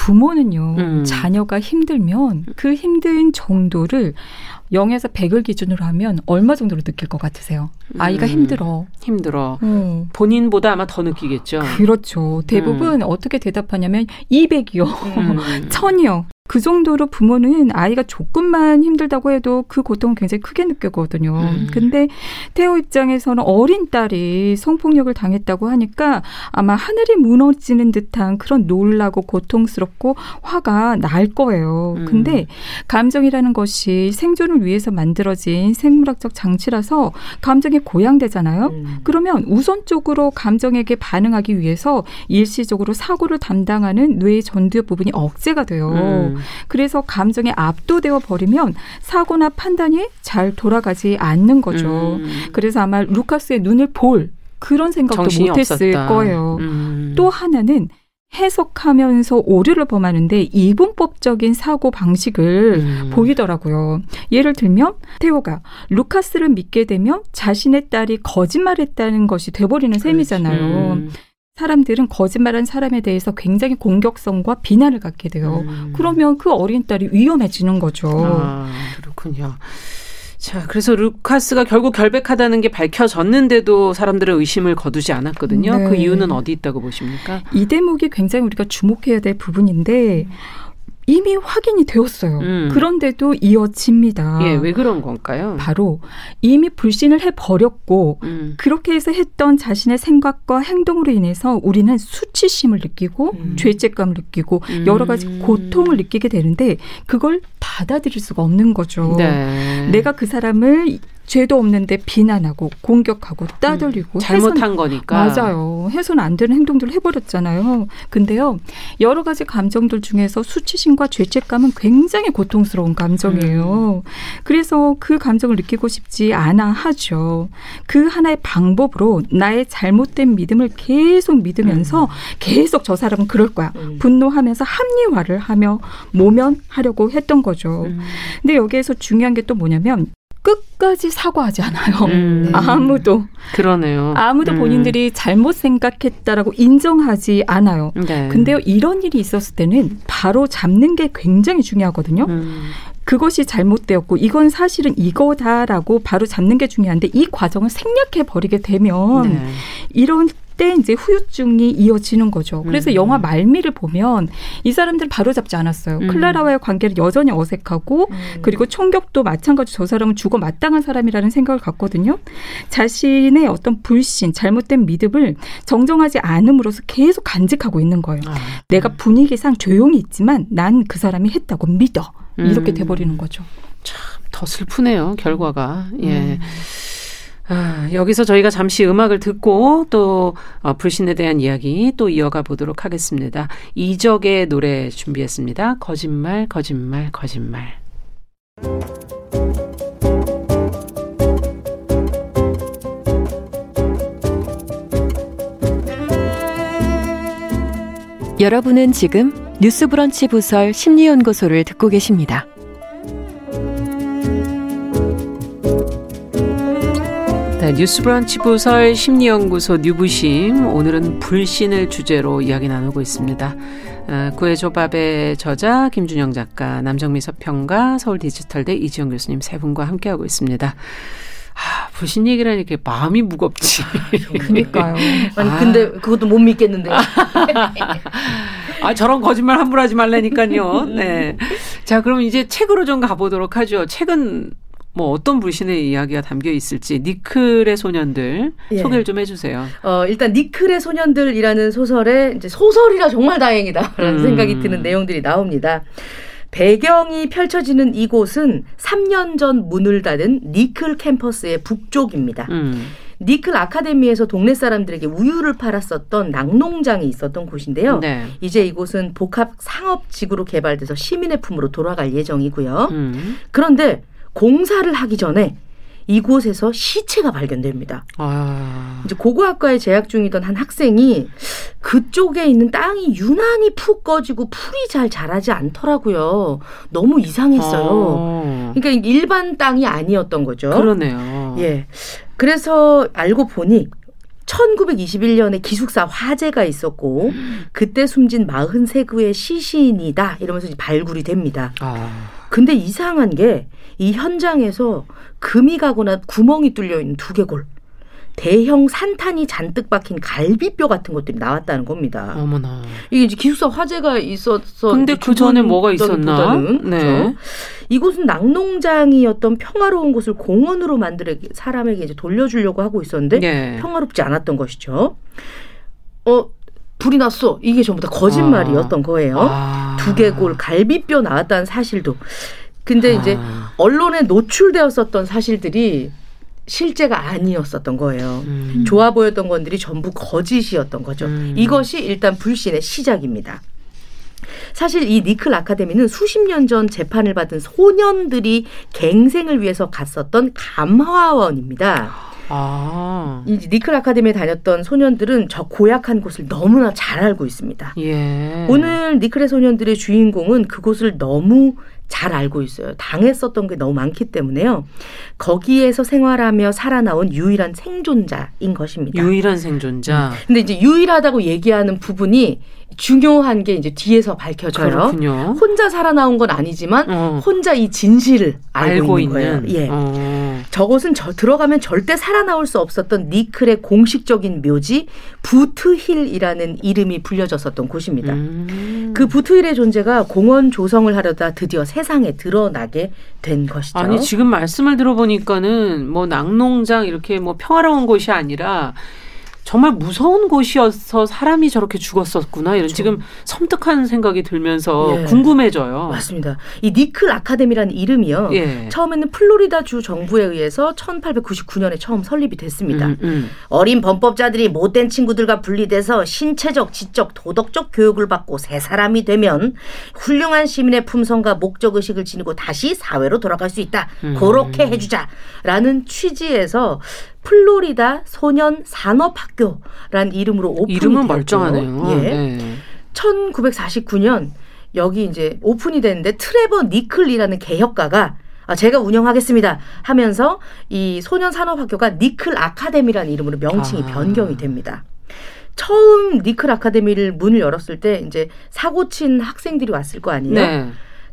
부모는요, 음. 자녀가 힘들면 그 힘든 정도를 0에서 100을 기준으로 하면 얼마 정도로 느낄 것 같으세요? 아이가 음, 힘들어. 힘들어. 음. 본인보다 아마 더 느끼겠죠. 그렇죠. 대부분 음. 어떻게 대답하냐면 200이요. 1000이요. 그 정도로 부모는 아이가 조금만 힘들다고 해도 그 고통을 굉장히 크게 느꼈거든요. 음. 근데 태호 입장에서는 어린 딸이 성폭력을 당했다고 하니까 아마 하늘이 무너지는 듯한 그런 놀라고 고통스럽고 화가 날 거예요. 음. 근데 감정이라는 것이 생존을 위해서 만들어진 생물학적 장치라서 감정이 고양되잖아요. 음. 그러면 우선적으로 감정에게 반응하기 위해서 일시적으로 사고를 담당하는 뇌의 전두엽 부분이 억제가 돼요. 음. 그래서 감정에 압도되어 버리면 사고나 판단이 잘 돌아가지 않는 거죠. 음. 그래서 아마 루카스의 눈을 볼 그런 생각도 못했을. 거예요. 음. 또 하나는 해석하면서 오류를 범하는데 이분법적인 사고 방식을 음. 보이더라고요. 예를 들면 태호가 루카스를 믿게 되면 자신의 딸이 거짓말했다는 것이 돼버리는 셈이잖아요. 음. 사람들은 거짓말한 사람에 대해서 굉장히 공격성과 비난을 갖게 돼요. 음. 그러면 그 어린 딸이 위험해지는 거죠. 아, 그렇군요. 자, 그래서 루카스가 결국 결백하다는 게 밝혀졌는데도 사람들의 의심을 거두지 않았거든요. 그 네. 그 이유는 어디 있다고 보십니까? 이 대목이 굉장히 우리가 주목해야 될 부분인데 음. 이미 확인이 되었어요. 음. 그런데도 이어집니다. 예, 왜 그런 건가요? 바로 이미 불신을 해버렸고, 음. 그렇게 해서 했던 자신의 생각과 행동으로 인해서 우리는 수치심을 느끼고, 음. 죄책감을 느끼고, 여러 가지 음. 고통을 느끼게 되는데, 그걸 받아들일 수가 없는 거죠. 네. 내가 그 사람을 죄도 없는데 비난하고 공격하고 따돌리고 음, 잘못한 해선, 거니까 맞아요. 해서는 안 되는 행동들을 해버렸잖아요. 근데요 여러 가지 감정들 중에서 수치심과 죄책감은 굉장히 고통스러운 감정이에요. 음. 그래서 그 감정을 느끼고 싶지 않아 하죠. 그 하나의 방법으로 나의 잘못된 믿음을 계속 믿으면서 음. 계속 저 사람은 그럴 거야. 음. 분노하면서 합리화를 하며 모면하려고 했던 거죠. 음. 근데 여기에서 중요한 게 또 뭐냐면 끝까지 사과하지 않아요. 음. 네. 아무도. 그러네요. 아무도 음. 본인들이 잘못 생각했다라고 인정하지 않아요. 네. 근데요, 이런 일이 있었을 때는 바로 잡는 게 굉장히 중요하거든요. 음. 그것이 잘못되었고 이건 사실은 이거다라고 바로 잡는 게 중요한데 이 과정을 생략해 버리게 되면 네. 이런 때 이제 후유증이 이어지는 거죠. 그래서 음. 영화 말미를 보면 이 사람들 바로 잡지 않았어요. 음. 클라라와의 관계를 여전히 어색하고 음. 그리고 총격도 마찬가지 저 사람은 죽어 마땅한 사람이라는 생각을 갖거든요. 자신의 어떤 불신, 잘못된 믿음을 정정하지 않음으로써 계속 간직하고 있는 거예요. 아. 내가 분위기상 조용히 있지만 난 그 사람이 했다고 믿어. 이렇게 음. 돼버리는 거죠. 참 더 슬프네요 결과가. 예. 음. 아, 여기서 저희가 잠시 음악을 듣고 또 어, 불신에 대한 이야기 또 이어가 보도록 하겠습니다. 이적의 노래 준비했습니다. 거짓말, 거짓말, 거짓말. 여러분은 지금 뉴스브런치 부설 심리연구소를 듣고 계십니다. 네, 뉴스브런치 부설 심리연구소 뉴부심 오늘은 불신을 주제로 이야기 나누고 있습니다. 어, 구해조밥의 저자 김준영 작가, 남정미 서평가, 서울 디지털대 이지영 교수님 세 분과 함께하고 있습니다. 아, 불신 얘기를 하니까 마음이 무겁지. 그니까요. 아니, 근데 그것도 못 믿겠는데. 아, 저런 거짓말 함부로 하지 말라니까요. 네. 자, 그럼 이제 책으로 좀 가보도록 하죠. 책은 뭐 어떤 불신의 이야기가 담겨 있을지 니클의 소년들 예. 소개를 좀 해주세요. 어 일단 니클의 소년들이라는 소설에 이제 소설이라 정말 다행이다라는 음. 생각이 드는 내용들이 나옵니다. 배경이 펼쳐지는 이곳은 3년 전 문을 닫은 니클 캠퍼스의 북쪽입니다. 음. 니클 아카데미에서 동네 사람들에게 우유를 팔았었던 낙농장이 있었던 곳인데요. 네. 이제 이곳은 복합 상업 지구로 개발돼서 시민의 품으로 돌아갈 예정이고요. 음. 그런데 공사를 하기 전에 이곳에서 시체가 발견됩니다. 아. 이제 고고학과에 재학 중이던 한 학생이 그쪽에 있는 땅이 유난히 푹 꺼지고 풀이 잘 자라지 않더라고요. 너무 이상했어요. 아. 그러니까 일반 땅이 아니었던 거죠. 그러네요. 예. 그래서 알고 보니 1921년에 기숙사 화재가 있었고 그때 숨진 43구의 시신이다 이러면서 발굴이 됩니다. 아. 근데 이상한 게 이 현장에서 금이 가거나 구멍이 뚫려 있는 두개골 대형 산탄이 잔뜩 박힌 갈비뼈 같은 것들이 나왔다는 겁니다. 어머나. 이게 이제 기숙사 화재가 있었어. 근데 그 전에 뭐가 있었나? 네. 그렇죠? 이곳은 낙농장이었던 평화로운 곳을 공원으로 만들어 사람에게 이제 돌려주려고 하고 있었는데 네. 평화롭지 않았던 것이죠. 어 불이 났어. 이게 전부 다 거짓말이었던 아. 거예요. 아. 두개골 갈비뼈 나왔다는 사실도. 근데 이제 아. 언론에 노출되었었던 사실들이 실제가 아니었었던 거예요. 음. 좋아 보였던 것들이 전부 거짓이었던 거죠. 음. 이것이 일단 불신의 시작입니다. 사실 이 니클 아카데미는 수십 년 전 재판을 받은 소년들이 갱생을 위해서 갔었던 감화원입니다. 아. 이 니클 아카데미에 다녔던 소년들은 저 고약한 곳을 너무나 잘 알고 있습니다. 예. 오늘 니클의 소년들의 주인공은 그곳을 너무 잘 알고 있어요. 당했었던 게 너무 많기 때문에요. 거기에서 생활하며 살아나온 유일한 생존자인 것입니다. 유일한 생존자. 음. 근데 이제 유일하다고 얘기하는 부분이 중요한 게 이제 뒤에서 밝혀져요. 그렇군요. 혼자 살아나온 건 아니지만 어. 혼자 이 진실을 알고, 알고 있는, 있는, 거예요. 예. 어. 저곳은 저 들어가면 절대 살아나올 수 없었던 니클의 공식적인 묘지 부트힐이라는 이름이 불려졌었던 곳입니다. 음. 그 부트힐의 존재가 공원 조성을 하려다 드디어 세상에 드러나게 된 것이죠. 아니 지금 말씀을 들어보니까는 뭐 낙농장 이렇게 뭐 평화로운 곳이 아니라 정말 무서운 곳이어서 사람이 저렇게 죽었었구나 이런 그렇죠. 지금 섬뜩한 생각이 들면서 예. 궁금해져요. 맞습니다. 이 니클 아카데미라는 이름이요. 예. 처음에는 플로리다 주 정부에 의해서 1899년에 처음 설립이 됐습니다. 음, 음. 어린 범법자들이 못된 친구들과 분리돼서 신체적, 지적, 도덕적 교육을 받고 새 사람이 되면 훌륭한 시민의 품성과 목적 의식을 지니고 다시 사회로 돌아갈 수 있다. 음. 그렇게 해주자라는 취지에서 플로리다 소년 산업학교란 이름으로 오픈이 이름은 멀쩡하네요. 예. 네. 1949년 여기 이제 오픈이 됐는데 트레버 니클이라는 개혁가가 아, 제가 운영하겠습니다 하면서 이 소년 산업학교가 니클 아카데미라는 이름으로 명칭이 아. 변경이 됩니다. 처음 니클 아카데미를 문을 열었을 때 이제 사고 친 학생들이 왔을 거 아니에요. 네.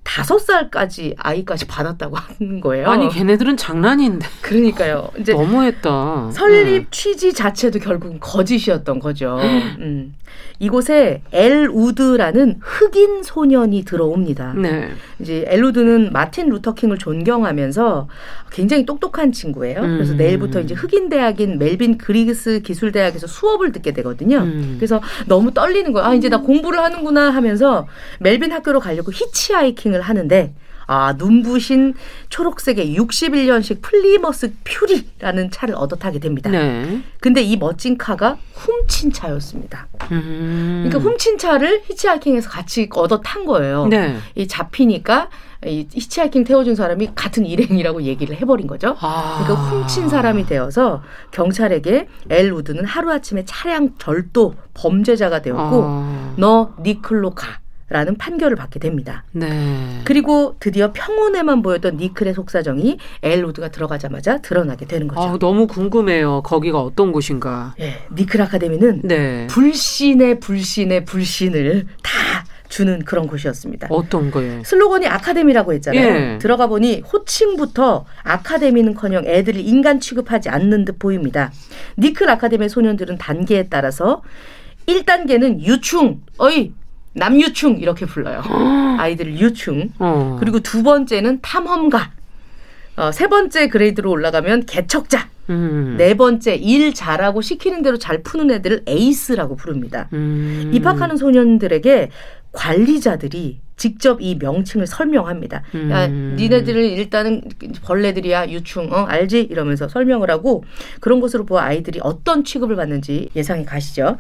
다섯 살까지 아이까지 받았다고 하는 거예요. 아니 걔네들은 장난인데. 그러니까요. 이제 너무했다. 설립 네. 취지 자체도 결국은 거짓이었던 거죠. 음. 이곳에 엘 우드라는 흑인 소년이 들어옵니다. 네. 이제 엘 우드는 마틴 루터킹을 존경하면서 굉장히 똑똑한 친구예요. 음. 그래서 내일부터 이제 흑인 대학인 멜빈 그리스 기술 대학에서 수업을 듣게 되거든요. 음. 그래서 너무 떨리는 거예요. 아 이제 나 공부를 하는구나 하면서 멜빈 학교로 가려고 히치하이킹을 하는데 아, 눈부신 초록색의 61년식 플리머스 퓨리라는 차를 얻어 타게 됩니다. 네. 근데 이 멋진 카가 훔친 차였습니다. 음. 그러니까 훔친 차를 히치하이킹에서 같이 얻어 탄 거예요. 네. 이 잡히니까 이 히치하이킹 태워준 사람이 같은 일행이라고 얘기를 해버린 거죠. 아. 그러니까 훔친 사람이 되어서 경찰에게 엘 우드는 하루아침에 차량 절도 범죄자가 되었고 아. 너 니클로 가. 라는 판결을 받게 됩니다. 네. 그리고 드디어 평온에만 보였던 니클의 속사정이 엘우드가 들어가자마자 드러나게 되는 거죠. 아, 너무 궁금해요. 거기가 어떤 곳인가. 네, 니클 아카데미는 네. 불신의 불신의 불신을 다 주는 그런 곳이었습니다. 어떤 거예요? 슬로건이 아카데미라고 했잖아요. 예. 들어가 보니 호칭부터 아카데미는커녕 애들을 인간 취급하지 않는 듯 보입니다. 니클 아카데미 소년들은 단계에 따라서 1단계는 유충, 어이 남유충 이렇게 불러요. 아이들을 유충. 어. 그리고 두 번째는 탐험가. 어, 세 번째 그레이드로 올라가면 개척자. 음. 네 번째 일 잘하고 시키는 대로 잘 푸는 애들을 에이스라고 부릅니다. 음. 입학하는 소년들에게 관리자들이 직접 이 명칭을 설명합니다. 음. 야, 니네들은 일단은 벌레들이야 유충, 어 알지? 이러면서 설명을 하고 그런 것으로 보아 아이들이 어떤 취급을 받는지 예상이 가시죠.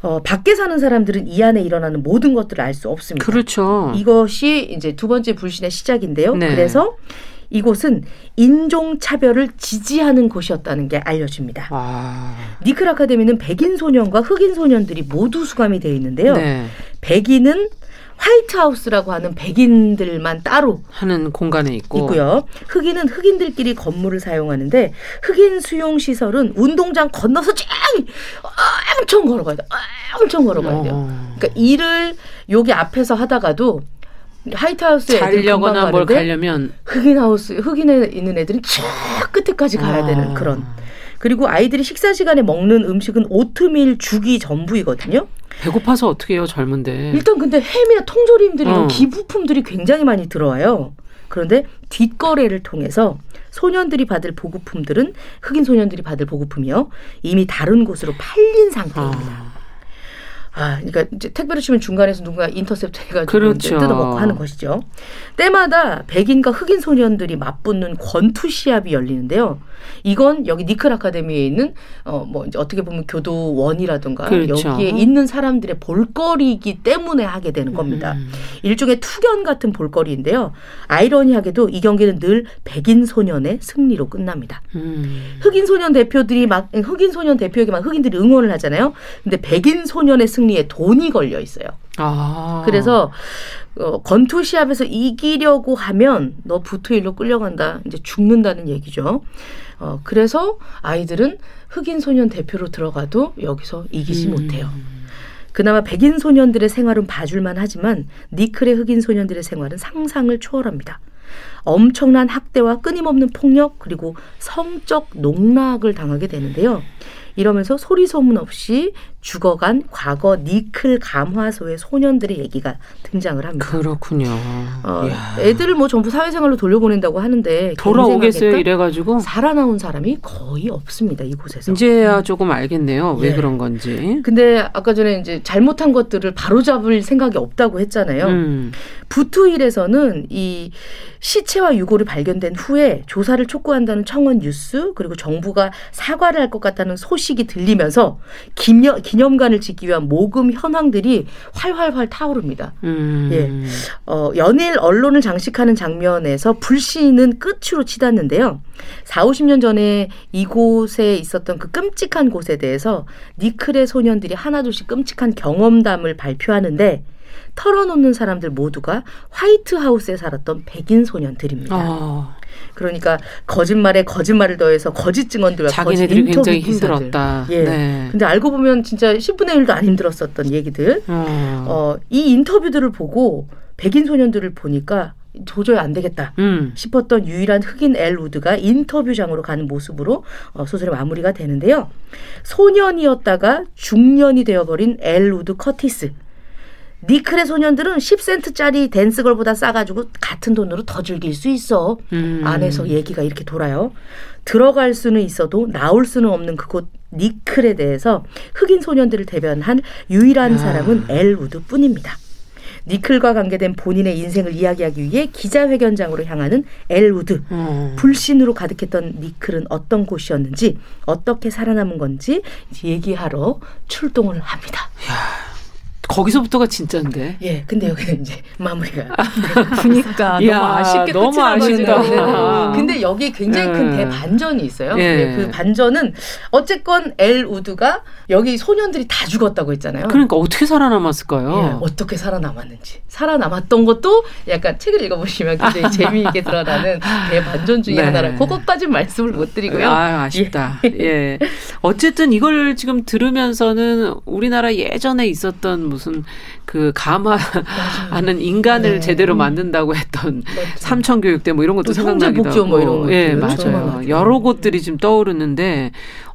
어, 밖에 사는 사람들은 이 안에 일어나는 모든 것들을 알 수 없습니다. 그렇죠. 이것이 이제 두 번째 불신의 시작인데요. 네. 그래서 이곳은 인종 차별을 지지하는 곳이었다는 게 알려집니다. 아. 니클 아카데미는 백인 소년과 흑인 소년들이 모두 수감이 되어 있는데요. 네. 백인은 화이트하우스라고 하는 백인들만 따로 하는 공간에 있고 있고요. 흑인은 흑인들끼리 건물을 사용하는데 흑인 수용 시설은 운동장 건너서 쫙 엄청 걸어가야 돼. 엄청 걸어가야 돼요. 어. 그러니까 일을 여기 앞에서 하다가도 화이트하우스에 자려거나 뭘 가려면 흑인 하우스 흑인에 있는 애들은 저 끝에까지 가야 아. 되는 그런 그리고 아이들이 식사 시간에 먹는 음식은 오트밀 죽이 전부이거든요. 배고파서 어떻게 해요, 젊은데. 일단 근데 햄이나 통조림들이 어. 기부품들이 굉장히 많이 들어와요. 그런데 뒷거래를 통해서 소년들이 받을 보급품들은 흑인 소년들이 받을 보급품이요. 이미 다른 곳으로 팔린 상태입니다. 아. 아, 그러니까 이제 택배를 치면 중간에서 누군가 인터셉트 해가지고 그렇죠. 뜯어먹고 하는 것이죠. 때마다 백인과 흑인 소년들이 맞붙는 권투 시합이 열리는데요. 이건 여기 니클 아카데미에 있는 어뭐 이제 어떻게 보면 교도원이라든가 그렇죠. 여기에 있는 사람들의 볼거리이기 때문에 하게 되는 겁니다. 음. 일종의 투견 같은 볼거리인데요. 아이러니하게도 이 경기는 늘 백인 소년의 승리로 끝납니다. 음. 흑인 소년 대표들이 막 흑인 소년 대표에게 막 흑인들이 응원을 하잖아요. 근데 백인 소년의 승 리에 돈이 걸려 있어요. 아. 그래서 어, 권투 시합에서 이기려고 하면 너 부투일로 끌려간다. 이제 죽는다는 얘기죠. 어, 그래서 아이들은 흑인 소년 대표로 들어가도 여기서 이기지 음. 못해요. 그나마 백인 소년들의 생활은 봐줄만 하지만 니클의 흑인 소년들의 생활은 상상을 초월합니다. 엄청난 학대와 끊임없는 폭력 그리고 성적 농락을 당하게 되는데요. 이러면서 소리 소문 없이 죽어간 과거 니클 감화소의 소년들의 얘기가 등장을 합니다. 그렇군요. 어, 애들을 뭐 전부 사회생활로 돌려보낸다고 하는데 돌아오겠어요 이래가지고 살아나온 사람이 거의 없습니다 이곳에서. 이제야 조금 알겠네요 왜 네. 그런 건지. 근데 아까 전에 이제 잘못한 것들을 바로잡을 생각이 없다고 했잖아요. 음. 부투일에서는 이 시체와 유골이 발견된 후에 조사를 촉구한다는 청원 뉴스 그리고 정부가 사과를 할 것 같다는 소식이 들리면서 기념, 기념관을 짓기 위한 모금 현황들이 활활활 타오릅니다. 음. 예. 어, 연일 언론을 장식하는 장면에서 불씨는 끝으로 치닫는데요. 4, 50년 전에 이곳에 있었던 그 끔찍한 곳에 대해서 니클의 소년들이 하나둘씩 끔찍한 경험담을 발표하는데 털어놓는 사람들 모두가 화이트하우스에 살았던 백인 소년들입니다. 어. 그러니까 거짓말에 거짓말을 더해서 거짓 증언들과 자기네들이 거짓 굉장히 힘들었다. 예. 네. 근데 알고 보면 진짜 10분의 1도 안 힘들었었던 얘기들. 어. 어, 이 인터뷰들을 보고 백인 소년들을 보니까 도저히 안 되겠다 음. 싶었던 유일한 흑인 엘우드가 인터뷰장으로 가는 모습으로 어, 소설의 마무리가 되는데요. 소년이었다가 중년이 되어버린 엘우드 커티스. 니클의 소년들은 10센트짜리 댄스걸보다 싸가지고 같은 돈으로 더 즐길 수 있어. 음. 안에서 얘기가 이렇게 돌아요. 들어갈 수는 있어도 나올 수는 없는 그곳 니클에 대해서 흑인 소년들을 대변한 유일한 아. 사람은 엘 우드뿐입니다. 니클과 관계된 본인의 인생을 이야기하기 위해 기자회견장으로 향하는 엘우드. 음. 불신으로 가득했던 니클은 어떤 곳이었는지 어떻게 살아남은 건지 얘기하러 출동을 합니다. 야. 거기서부터가 진짜인데. 예, 근데 여기는 이제 마무리가. 그니까 너무 아쉽게 너무 아쉽다. 근데 여기 굉장히 큰 네. 대반전이 있어요. 예. 그 반전은 어쨌건 엘 우드가 여기 소년들이 다 죽었다고 했잖아요. 그러니까 어떻게 살아남았을까요? 예, 어떻게 살아남았는지. 살아남았던 것도 약간 책을 읽어보시면 굉장히 재미있게 드러나는 대반전 중에 네. 하나라. 그것까지 말씀을 못 드리고요. 아, 아쉽다. 예. 예. 어쨌든 이걸 지금 들으면서는 우리나라 예전에 있었던 무슨 그 감화하는 인간을 네. 제대로 만든다고 했던 삼천 교육대 뭐 이런 것도 생각나기도 하고. 뭐 이런 예, 맞아요. 여러 곳들이 지금 떠오르는데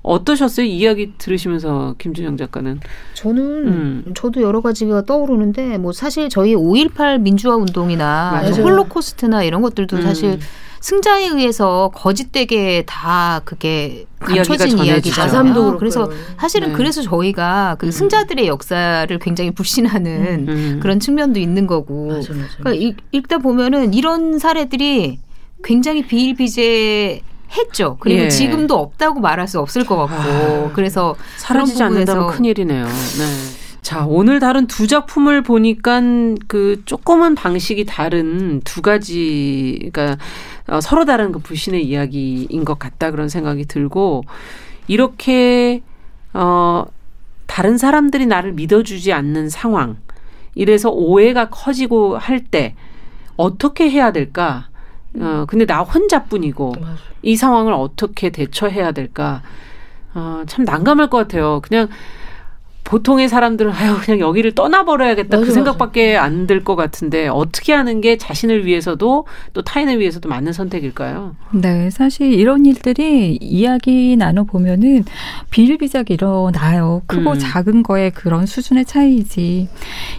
어떠셨어요? 이야기 들으시면서 김준영 작가는? 저는 음. 저도 여러 가지가 떠오르는데 뭐 사실 저희 5.18 민주화 운동이나 홀로코스트나 이런 것들도 음. 사실 승자에 의해서 거짓되게 다 그게 감춰진 이야기잖아요. 그래서 사실은 네. 그래서 저희가 그 음. 승자들의 역사를 굉장히 불신하는 음. 음. 그런 측면도 있는 거고. 맞아, 맞아, 그러니까 읽, 읽다 보면은 이런 사례들이 굉장히 비일비재 했죠. 그리고 예. 지금도 없다고 말할 수 없을 것 같고. 아, 그래서 사라지지 않는다면 큰일이네요. 네. 자, 오늘 다룬 두 작품을 보니까 그 조금은 방식이 다른 두 가지가 그러니까 어, 서로 다른 그 불신의 이야기인 것 같다 그런 생각이 들고 이렇게 어 다른 사람들이 나를 믿어주지 않는 상황 이래서 오해가 커지고 할 때 어떻게 해야 될까? 어 근데 나 혼자뿐이고 이 상황을 어떻게 대처해야 될까? 어 참 난감할 것 같아요. 그냥 보통의 사람들은 아유 그냥 여기를 떠나버려야겠다 그 맞아, 그 생각밖에 안 들 것 같은데 어떻게 하는 게 자신을 위해서도 또 타인을 위해서도 맞는 선택일까요? 네, 사실 이런 일들이 이야기 나눠 보면은 비일비재하게 일어나요. 크고 음. 작은 거에 그런 수준의 차이지.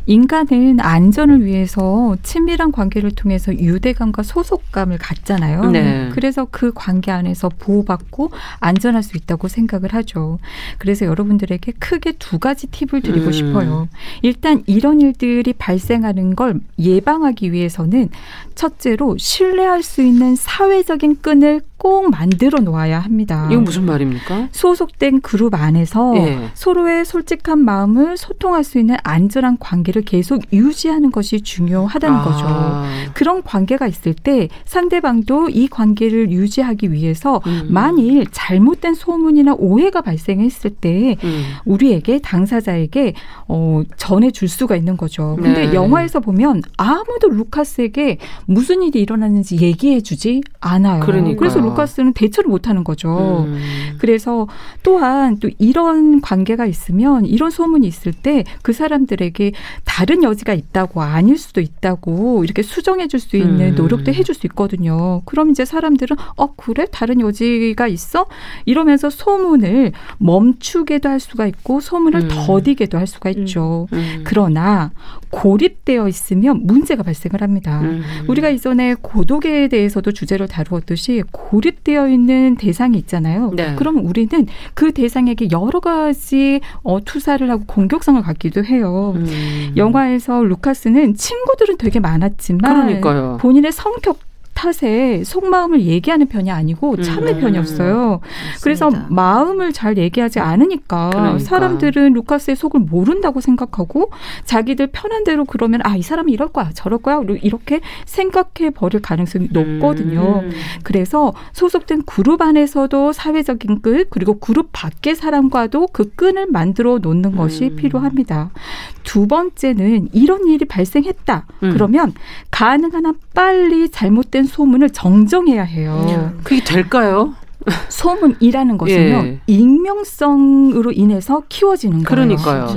인간은 안전을 위해서 친밀한 관계를 통해서 유대감과 소속감을 갖잖아요. 네. 그래서 그 관계 안에서 보호받고 안전할 수 있다고 생각을 하죠. 그래서 여러분들에게 크게 두 가지 가지 팁을 드리고 음. 싶어요. 일단 이런 일들이 발생하는 걸 예방하기 위해서는 첫째로 신뢰할 수 있는 사회적인 끈을 꼭 만들어 놓아야 합니다. 이건 무슨 말입니까? 소속된 그룹 안에서 예. 서로의 솔직한 마음을 소통할 수 있는 안전한 관계를 계속 유지하는 것이 중요하다는 아. 거죠. 그런 관계가 있을 때 상대방도 이 관계를 유지하기 위해서 음. 만일 잘못된 소문이나 오해가 발생했을 때 음. 우리에게 당사자에게 어, 전해줄 수가 있는 거죠. 근데 네. 영화에서 보면 아무도 루카스에게 무슨 일이 일어났는지 얘기해주지 않아요. 그러니까요. 그래서 루카스는 대처를 못하는 거죠. 음. 그래서 또한 또 이런 관계가 있으면 이런 소문이 있을 때 그 사람들에게 다른 여지가 있다고 아닐 수도 있다고 이렇게 수정해 줄 수 있는 음. 노력도 해줄 수 있거든요. 그럼 이제 사람들은 어 그래 다른 여지가 있어 이러면서 소문을 멈추게도 할 수가 있고 소문을 음. 더디게도 할 수가 있죠. 음. 음. 그러나 고립되어 있으면 문제가 발생을 합니다. 음. 우리가 이전에 고독에 대해서도 주제를 다루었듯이 고 고립되어 있는 대상이 있잖아요. 네. 그럼 우리는 그 대상에게 여러 가지 어, 투사를 하고 공격성을 갖기도 해요. 음. 영화에서 루카스는 친구들은 되게 많았지만 그러니까요. 본인의 성격 탓에 속마음을 얘기하는 편이 아니고 참의 음. 편이었어요. 맞습니다. 그래서 마음을 잘 얘기하지 않으니까 그러니까. 사람들은 루카스의 속을 모른다고 생각하고 자기들 편한 대로 그러면 아 이 사람이 이럴 거야 저럴 거야 이렇게 생각해 버릴 가능성이 높거든요. 음. 그래서 소속된 그룹 안에서도 사회적인 끈 그리고 그룹 밖의 사람과도 그 끈을 만들어 놓는 것이 음. 필요합니다. 두 번째는 이런 일이 발생했다. 음. 그러면 가능한 한 빨리 잘못된 소문을 정정해야 해요. 그게 될까요? 소문이라는 것은요 예. 익명성으로 인해서 키워지는 거예요. 그러니까요.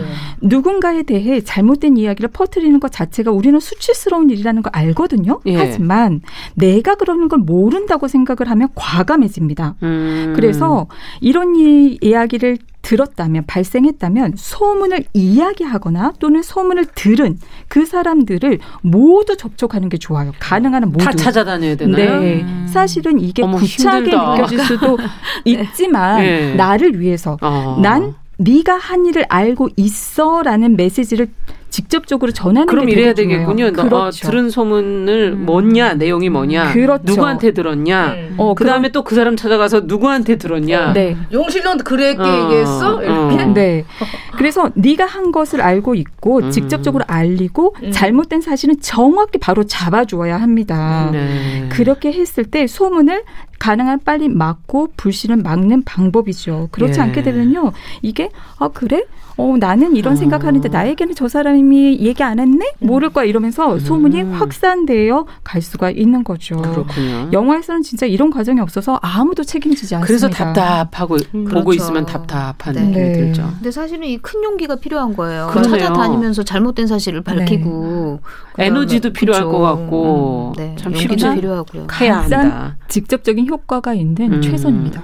누군가에 대해 잘못된 이야기를 퍼뜨리는 것 자체가 우리는 수치스러운 일이라는 걸 알거든요. 예. 하지만 내가 그러는 걸 모른다고 생각을 하면 과감해집니다. 음. 그래서 이런 이 이야기를 들었다면 발생했다면 소문을 이야기하거나 또는 소문을 들은 그 사람들을 모두 접촉하는 게 좋아요. 가능한 한 모두 다 찾아다녀야 되나요? 네, 음. 사실은 이게 어머, 구차하게 힘들다. 느껴질 수도 있지만 네. 나를 위해서 어. 난 네가 한 일을 알고 있어라는 메시지를 직접적으로 전하는 그럼 게 이래야 되겠군요. 너, 어, 그렇죠. 어, 들은 소문을 음. 뭐냐, 내용이 뭐냐, 그렇죠. 누구한테 들었냐, 음. 어, 그 다음에 또 그 사람 찾아가서 누구한테 들었냐. 네. 용실형도 그랬게 어, 얘기했어? 이렇게? 어. 네. 그래서 네가 한 것을 알고 있고 음. 직접적으로 알리고 음. 잘못된 사실은 정확히 바로 잡아주어야 합니다. 네. 그렇게 했을 때 소문을 가능한 빨리 막고 불신을 막는 방법이죠. 그렇지 예. 않게 되면요. 이게 아 그래? 어 나는 이런 어. 생각하는데 나에게는 저 사람이 얘기 안 했네? 모를 거야 이러면서 소문이 음. 확산되어 갈 수가 있는 거죠. 그렇군요. 영화에서는 진짜 이런 과정이 없어서 아무도 책임지지 않습니다. 그래서 답답하고 음. 보고 그렇죠. 있으면 답답한 네. 느낌이 네. 들죠. 근데 사실은 이 큰 용기가 필요한 거예요. 그러네요. 찾아다니면서 잘못된 사실을 밝히고 그다음에- 에너지도 필요할 그쵸. 것 같고 음, 네. 참 용기도 쉽지 필요하고요. 가장 한다. 직접적인 효과가 있는 음. 최선입니다.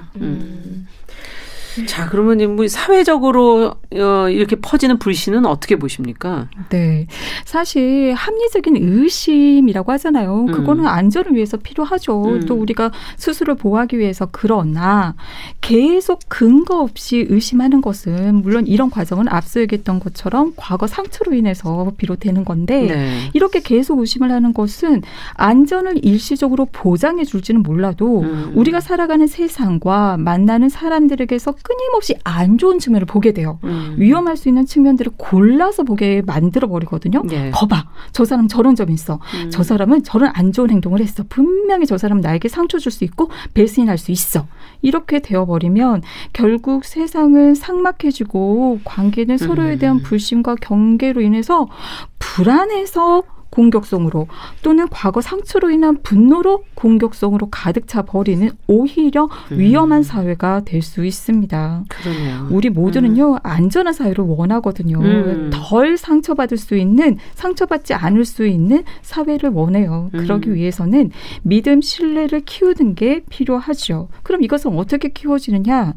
음. 자, 그러면 뭐 사회적으로 어, 이렇게 퍼지는 불신은 어떻게 보십니까? 네. 사실 합리적인 의심이라고 하잖아요. 음. 그거는 안전을 위해서 필요하죠. 음. 또 우리가 스스로 보호하기 위해서 그러나 계속 근거 없이 의심하는 것은 물론 이런 과정은 앞서 얘기했던 것처럼 과거 상처로 인해서 비롯되는 건데 네. 이렇게 계속 의심을 하는 것은 안전을 일시적으로 보장해 줄지는 몰라도 음. 우리가 살아가는 세상과 만나는 사람들에게서 끊임없이 안 좋은 측면을 보게 돼요. 음. 위험할 수 있는 측면들을 골라서 보게 만들어 버리거든요. 예. 거봐, 저 사람 저런 점이 있어. 음. 저 사람은 저런 안 좋은 행동을 했어. 분명히 저 사람은 나에게 상처 줄 수 있고 배신할 수 있어. 이렇게 되어 버리면 결국 세상은 삭막해지고 관계는 서로에 대한 음. 불신과 경계로 인해서 불안해서 공격성으로 또는 과거 상처로 인한 분노로 공격성으로 가득 차 버리는 오히려 음. 위험한 사회가 될 수 있습니다. 그러네요. 우리 모두는요 안전한 사회를 원하거든요. 음. 덜 상처받을 수 있는 상처받지 않을 수 있는 사회를 원해요. 음. 그러기 위해서는 믿음 신뢰를 키우는 게 필요하죠. 그럼 이것은 어떻게 키워지느냐?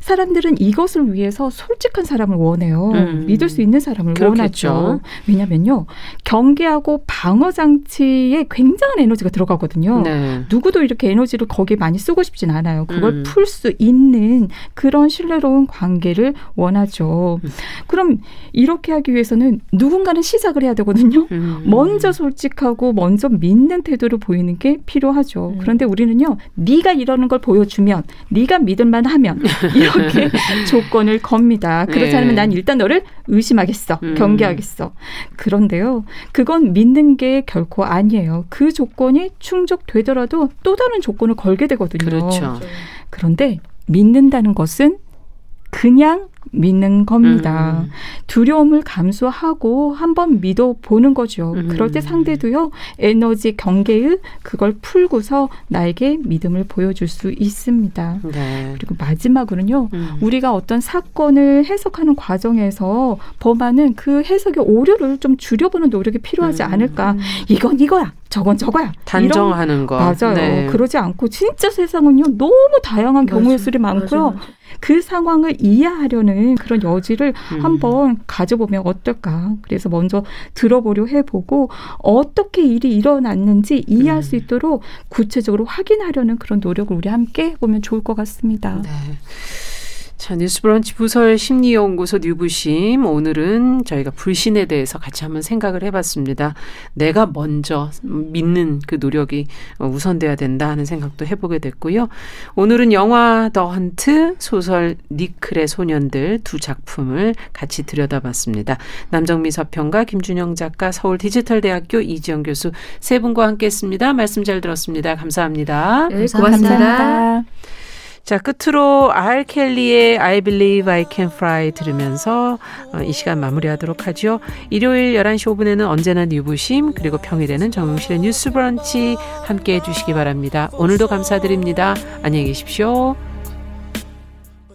사람들은 이것을 위해서 솔직한 사람을 원해요. 음. 믿을 수 있는 사람을 그렇겠죠. 원하죠. 왜냐면요 경계하고 방어 장치에 굉장한 에너지가 들어가거든요. 네. 누구도 이렇게 에너지를 거기에 많이 쓰고 싶진 않아요. 그걸 음. 풀수 있는 그런 신뢰로운 관계를 원하죠. 음. 그럼 이렇게 하기 위해서는 누군가는 시작을 해야 되거든요. 음. 먼저 솔직하고 먼저 믿는 태도를 보이는 게 필요하죠. 음. 그런데 우리는요, 네가 이러는 걸 보여주면, 네가 믿을 만 하면 이렇게 조건을 겁니다. 그렇지 네. 않으면 난 일단 너를 의심하겠어, 음. 경계하겠어. 그런데요, 그건 믿는 게 결코 아니에요. 그 조건이 충족되더라도 또 다른 조건을 걸게 되거든요. 그렇죠. 그런데 믿는다는 것은 그냥 믿는 겁니다. 음. 두려움을 감수하고 한번 믿어 보는 거죠. 음. 그럴 때 상대도요, 에너지 경계의 그걸 풀고서 나에게 믿음을 보여줄 수 있습니다. 네. 그리고 마지막으로는요, 음. 우리가 어떤 사건을 해석하는 과정에서 범하는 그 해석의 오류를 좀 줄여보는 노력이 필요하지 음. 않을까. 이건 이거야, 저건 저거야. 이런 단정하는 거. 맞아요. 네. 그러지 않고 진짜 세상은요 너무 다양한 경우의 수들이 많고요. 맞아, 맞아. 그 상황을 이해하려는 그런 여지를 음. 한번 가져보면 어떨까. 그래서 먼저 들어보려 해보고 어떻게 일이 일어났는지 이해할 음. 수 있도록 구체적으로 확인하려는 그런 노력을 우리 함께 해보면 좋을 것 같습니다. 네. 자, 뉴스브런치 부설 심리연구소 뉴부심. 오늘은 저희가 불신에 대해서 같이 한번 생각을 해봤습니다. 내가 먼저 믿는 그 노력이 우선돼야 된다 하는 생각도 해보게 됐고요. 오늘은 영화 더 헌트, 소설 니클의 소년들 두 작품을 같이 들여다봤습니다. 남정미 서평가, 김준영 작가, 서울 디지털대학교 이지영 교수 세 분과 함께했습니다. 말씀 잘 들었습니다. 감사합니다. 네, 고맙습니다. 감사합니다. 자, 끝으로 알 켈리의 I Believe I Can Fly 들으면서 어, 이 시간 마무리하도록 하죠. 일요일 11시 5분에는 언제나 뉴부심 그리고 평일에는 정용실의 뉴스 브런치 함께 해주시기 바랍니다. 오늘도 감사드립니다. 안녕히 계십시오.